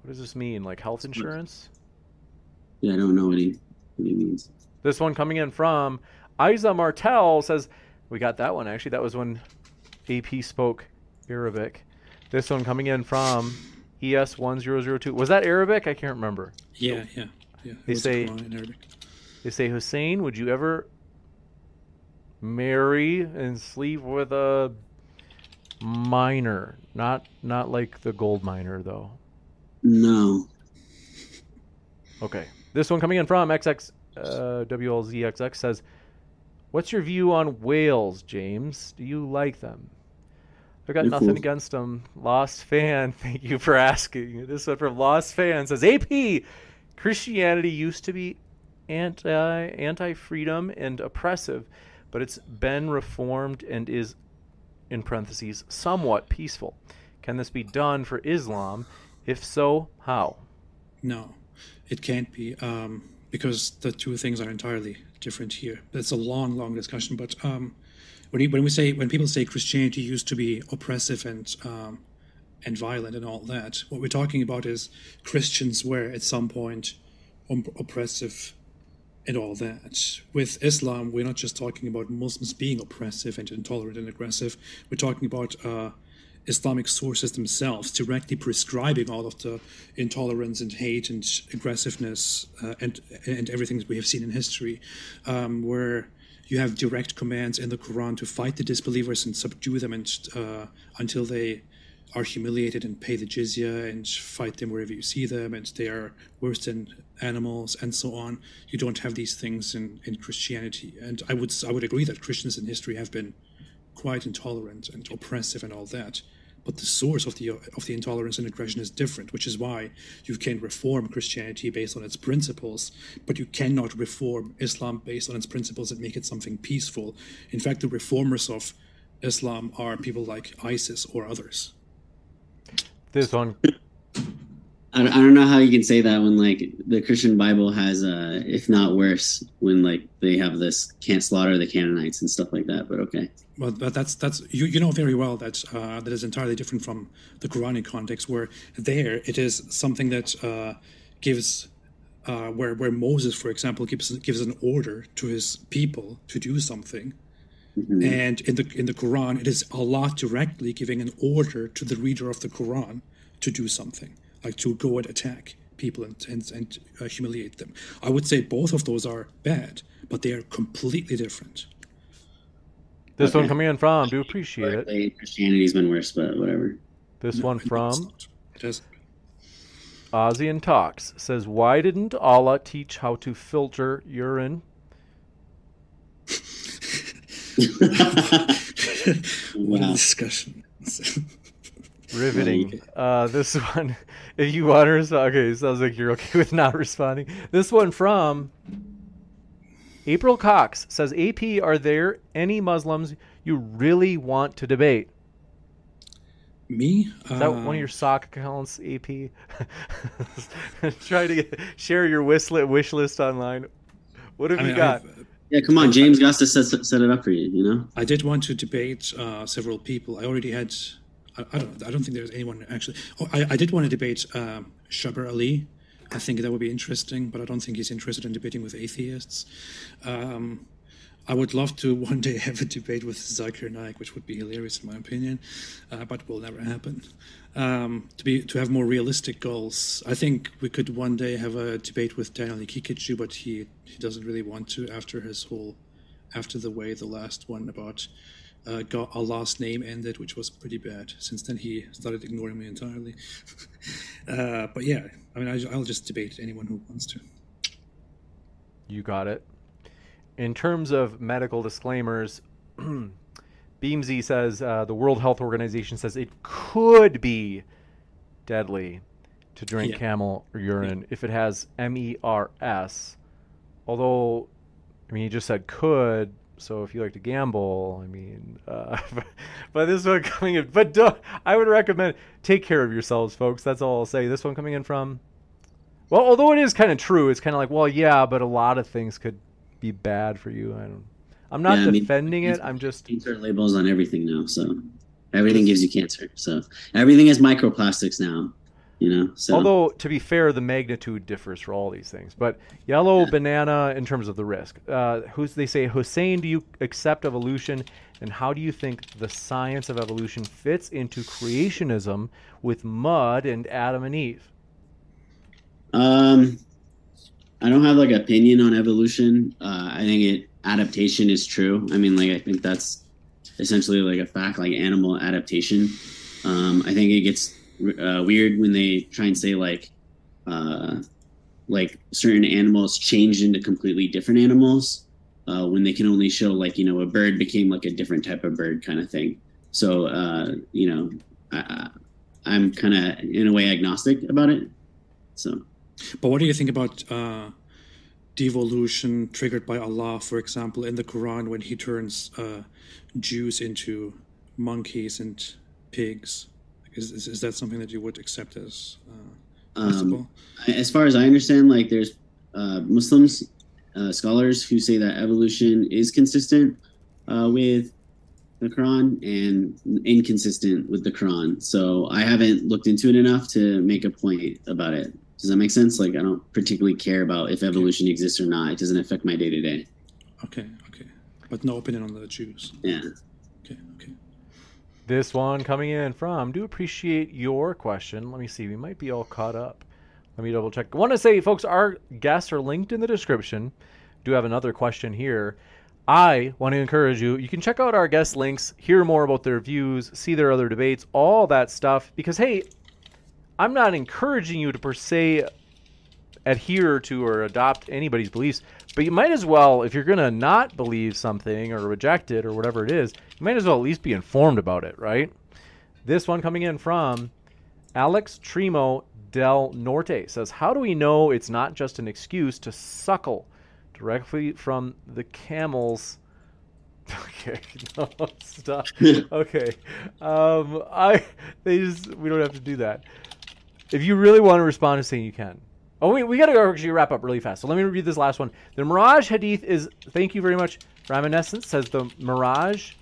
What does this mean? Like health insurance? Yeah, I don't know what he, what he means. This one coming in from Isa Martel says, we got that one actually. That was when AP spoke Arabic. This one coming in from ES1002. Was that Arabic? I can't remember. Yeah, yeah, yeah. They say, they say, Hussein, would you ever marry and sleep with a miner? Not, not like the gold miner though. No. Okay. This one coming in from XX uh, WLZXX says, "What's your view on whales, James? Do you like them?" I've got nothing against them. Lost fan, thank you for asking. This one from Lost fan says, "AP, Christianity used to be anti anti freedom and oppressive, but it's been reformed and is, in parentheses, somewhat peaceful. Can this be done for Islam?" If so, how? No, it can't be um, because the two things are entirely different here. It's a long, long discussion. But um, when, you, when we say when people say Christianity used to be oppressive and um, and violent and all that, what we're talking about is Christians were at some point oppressive and all that. With Islam, we're not just talking about Muslims being oppressive and intolerant and aggressive. We're talking about uh, Islamic sources themselves directly prescribing all of the intolerance and hate and aggressiveness uh, and and everything that we have seen in history, um, where you have direct commands in the Quran to fight the disbelievers and subdue them and, uh, until they are humiliated and pay the jizya and fight them wherever you see them and they are worse than animals and so on. You don't have these things in, in Christianity. And I would I would agree that Christians in history have been quite intolerant and oppressive and all that but the source of the of the intolerance and aggression is different, which is why you can reform Christianity based on its principles, but you cannot reform Islam based on its principles and make it something peaceful. In fact, the reformers of Islam are people like ISIS or others. This one I, I don't know how you can say that when like the Christian Bible has, uh, if not worse, when like they have this can't slaughter the Canaanites and stuff like that. But okay. Well, but that's that's you, you know very well that uh, that is entirely different from the Quranic context, where there it is something that uh, gives uh, where where Moses, for example, gives gives an order to his people to do something, mm-hmm. and in the in the Quran, it is Allah directly giving an order to the reader of the Quran to do something like to go and attack people and and, and uh, humiliate them. I would say both of those are bad, but they are completely different. This okay. one coming in from, do appreciate it. Christianity's been worse, but whatever. This no, one from it has Ozzy Talks says, "Why didn't Allah teach how to filter urine?" wow. discussion. Riveting. Uh, this one, if you want to respond, okay, sounds like you're okay with not responding. This one from April Cox says, AP, are there any Muslims you really want to debate? Me? Is that one of your sock accounts, AP? Try to get, share your wish list, wish list online. What have I you mean, got? I've, yeah, come on, James got to set, set it up for you. You know. I did want to debate uh, several people. I already had I, don't. I don't think there's anyone actually. Oh, I, I did want to debate um, Ali. I think that would be interesting, but I don't think he's interested in debating with atheists. Um, I would love to one day have a debate with Zakir Naik, which would be hilarious in my opinion, uh, but will never happen. Um, to be to have more realistic goals, I think we could one day have a debate with Daniel Haqiqatjou, but he he doesn't really want to after his whole after the way the last one about uh, got our last name ended, which was pretty bad. Since then, he started ignoring me entirely. uh, but yeah, I mean, I, will just debate anyone who wants to. You got it. In terms of medical disclaimers, Beamsy says uh, the World Health Organization says it could be deadly to drink yeah. camel urine yeah. if it has MERS. Although, I mean, he just said could so if you like to gamble, I mean, uh, but this one coming in, but don't, I would recommend take care of yourselves, folks. That's all I'll say. This one coming in from, well, although it is kind of true, it's kind of like, well, yeah, but a lot of things could be bad for you. I don't. I'm not yeah, defending I mean, it. I'm just insert labels on everything now, so everything gives you cancer. So everything is microplastics now you know so. although to be fair the magnitude differs for all these things but yellow yeah. banana in terms of the risk. Uh, who's they say hussein do you accept evolution and how do you think the science of evolution fits into creationism with mud and adam and eve? Um i don't have like an opinion on evolution. Uh, i think it adaptation is true. I mean like i think that's essentially like a fact like animal adaptation. Um, i think it gets uh, weird when they try and say like uh, like certain animals changed into completely different animals uh, when they can only show like you know a bird became like a different type of bird kind of thing. So uh, you know I, I'm kind of in a way agnostic about it. So, but what do you think about uh, devolution triggered by Allah, for example, in the Quran when He turns uh, Jews into monkeys and pigs? Is, is, is that something that you would accept as uh, possible? Um, as far as I understand, like there's uh, Muslims, uh, scholars who say that evolution is consistent uh, with the Quran and inconsistent with the Quran. So I haven't looked into it enough to make a point about it. Does that make sense? Like I don't particularly care about if evolution exists or not. It doesn't affect my day to day. Okay, okay, but no opinion on the Jews. Yeah. Okay, okay. This one coming in from, do appreciate your question. Let me see, we might be all caught up. Let me double check. I want to say, folks, our guests are linked in the description. Do have another question here. I want to encourage you. You can check out our guest links, hear more about their views, see their other debates, all that stuff. Because hey, I'm not encouraging you to per se adhere to or adopt anybody's beliefs, but you might as well, if you're going to not believe something or reject it or whatever it is, you might as well at least be informed about it, right? This one coming in from Alex Trimo del Norte says, How do we know it's not just an excuse to suckle directly from the camels? Okay, no, stop. okay, um, I they just we don't have to do that. If you really want to respond to saying you can. Oh, wait, we got to actually wrap up really fast. So let me read this last one. The Mi'raj Hadith is, thank you very much. Reminiscence says the Mi'raj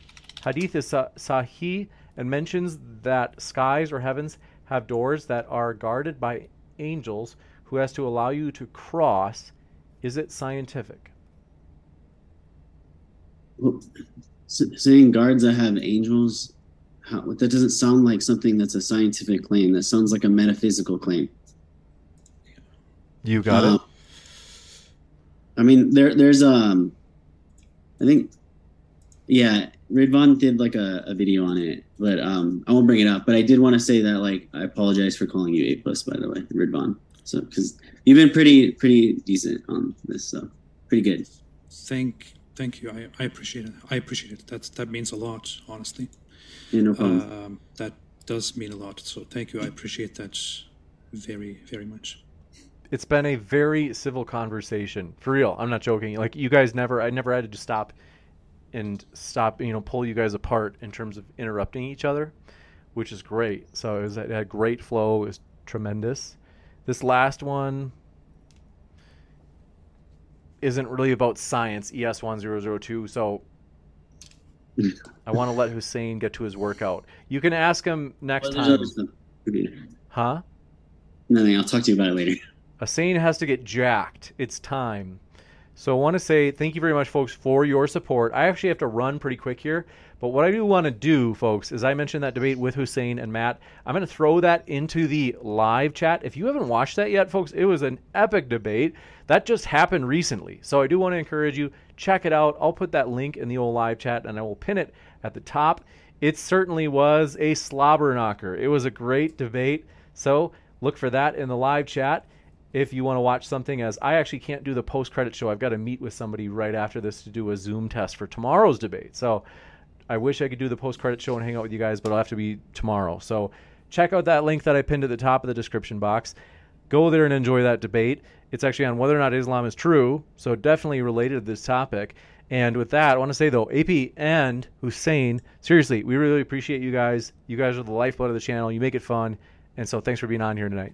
Hadith is Sahih and mentions that skies or heavens have doors that are guarded by angels who has to allow you to cross. Is it scientific? Well, saying guards that have angels, how, that doesn't sound like something that's a scientific claim. That sounds like a metaphysical claim. You got uh, it. I mean, there, there's um, I think, yeah, Ridvan did like a, a video on it, but um, I won't bring it up. But I did want to say that like I apologize for calling you Apos, by the way, Ridvan. So because you've been pretty pretty decent on this, so pretty good. Thank thank you. I, I appreciate it. I appreciate it. That that means a lot, honestly. Yeah, no problem. Um, that does mean a lot. So thank you. I appreciate that very very much. It's been a very civil conversation, for real. I'm not joking. Like you guys never, I never had to stop and stop, you know, pull you guys apart in terms of interrupting each other, which is great. So it, was, it had great flow. It was tremendous. This last one isn't really about science, ES1002. So I want to let Hussein get to his workout. You can ask him next time. Huh? Nothing. I'll talk to you about it later. Hussein has to get jacked. It's time. So I want to say thank you very much, folks, for your support. I actually have to run pretty quick here, but what I do want to do, folks, is I mentioned that debate with Hussein and Matt. I'm going to throw that into the live chat. If you haven't watched that yet, folks, it was an epic debate. That just happened recently. So I do want to encourage you, check it out. I'll put that link in the old live chat and I will pin it at the top. It certainly was a slobber knocker. It was a great debate. So look for that in the live chat if you want to watch something as I actually can't do the post credit show. I've got to meet with somebody right after this to do a Zoom test for tomorrow's debate. So I wish I could do the post credit show and hang out with you guys, but I'll have to be tomorrow. So check out that link that I pinned at the top of the description box. Go there and enjoy that debate. It's actually on whether or not Islam is true, so definitely related to this topic. And with that, I want to say though, AP and Hussein, seriously, we really appreciate you guys. You guys are the lifeblood of the channel. You make it fun. And so thanks for being on here tonight.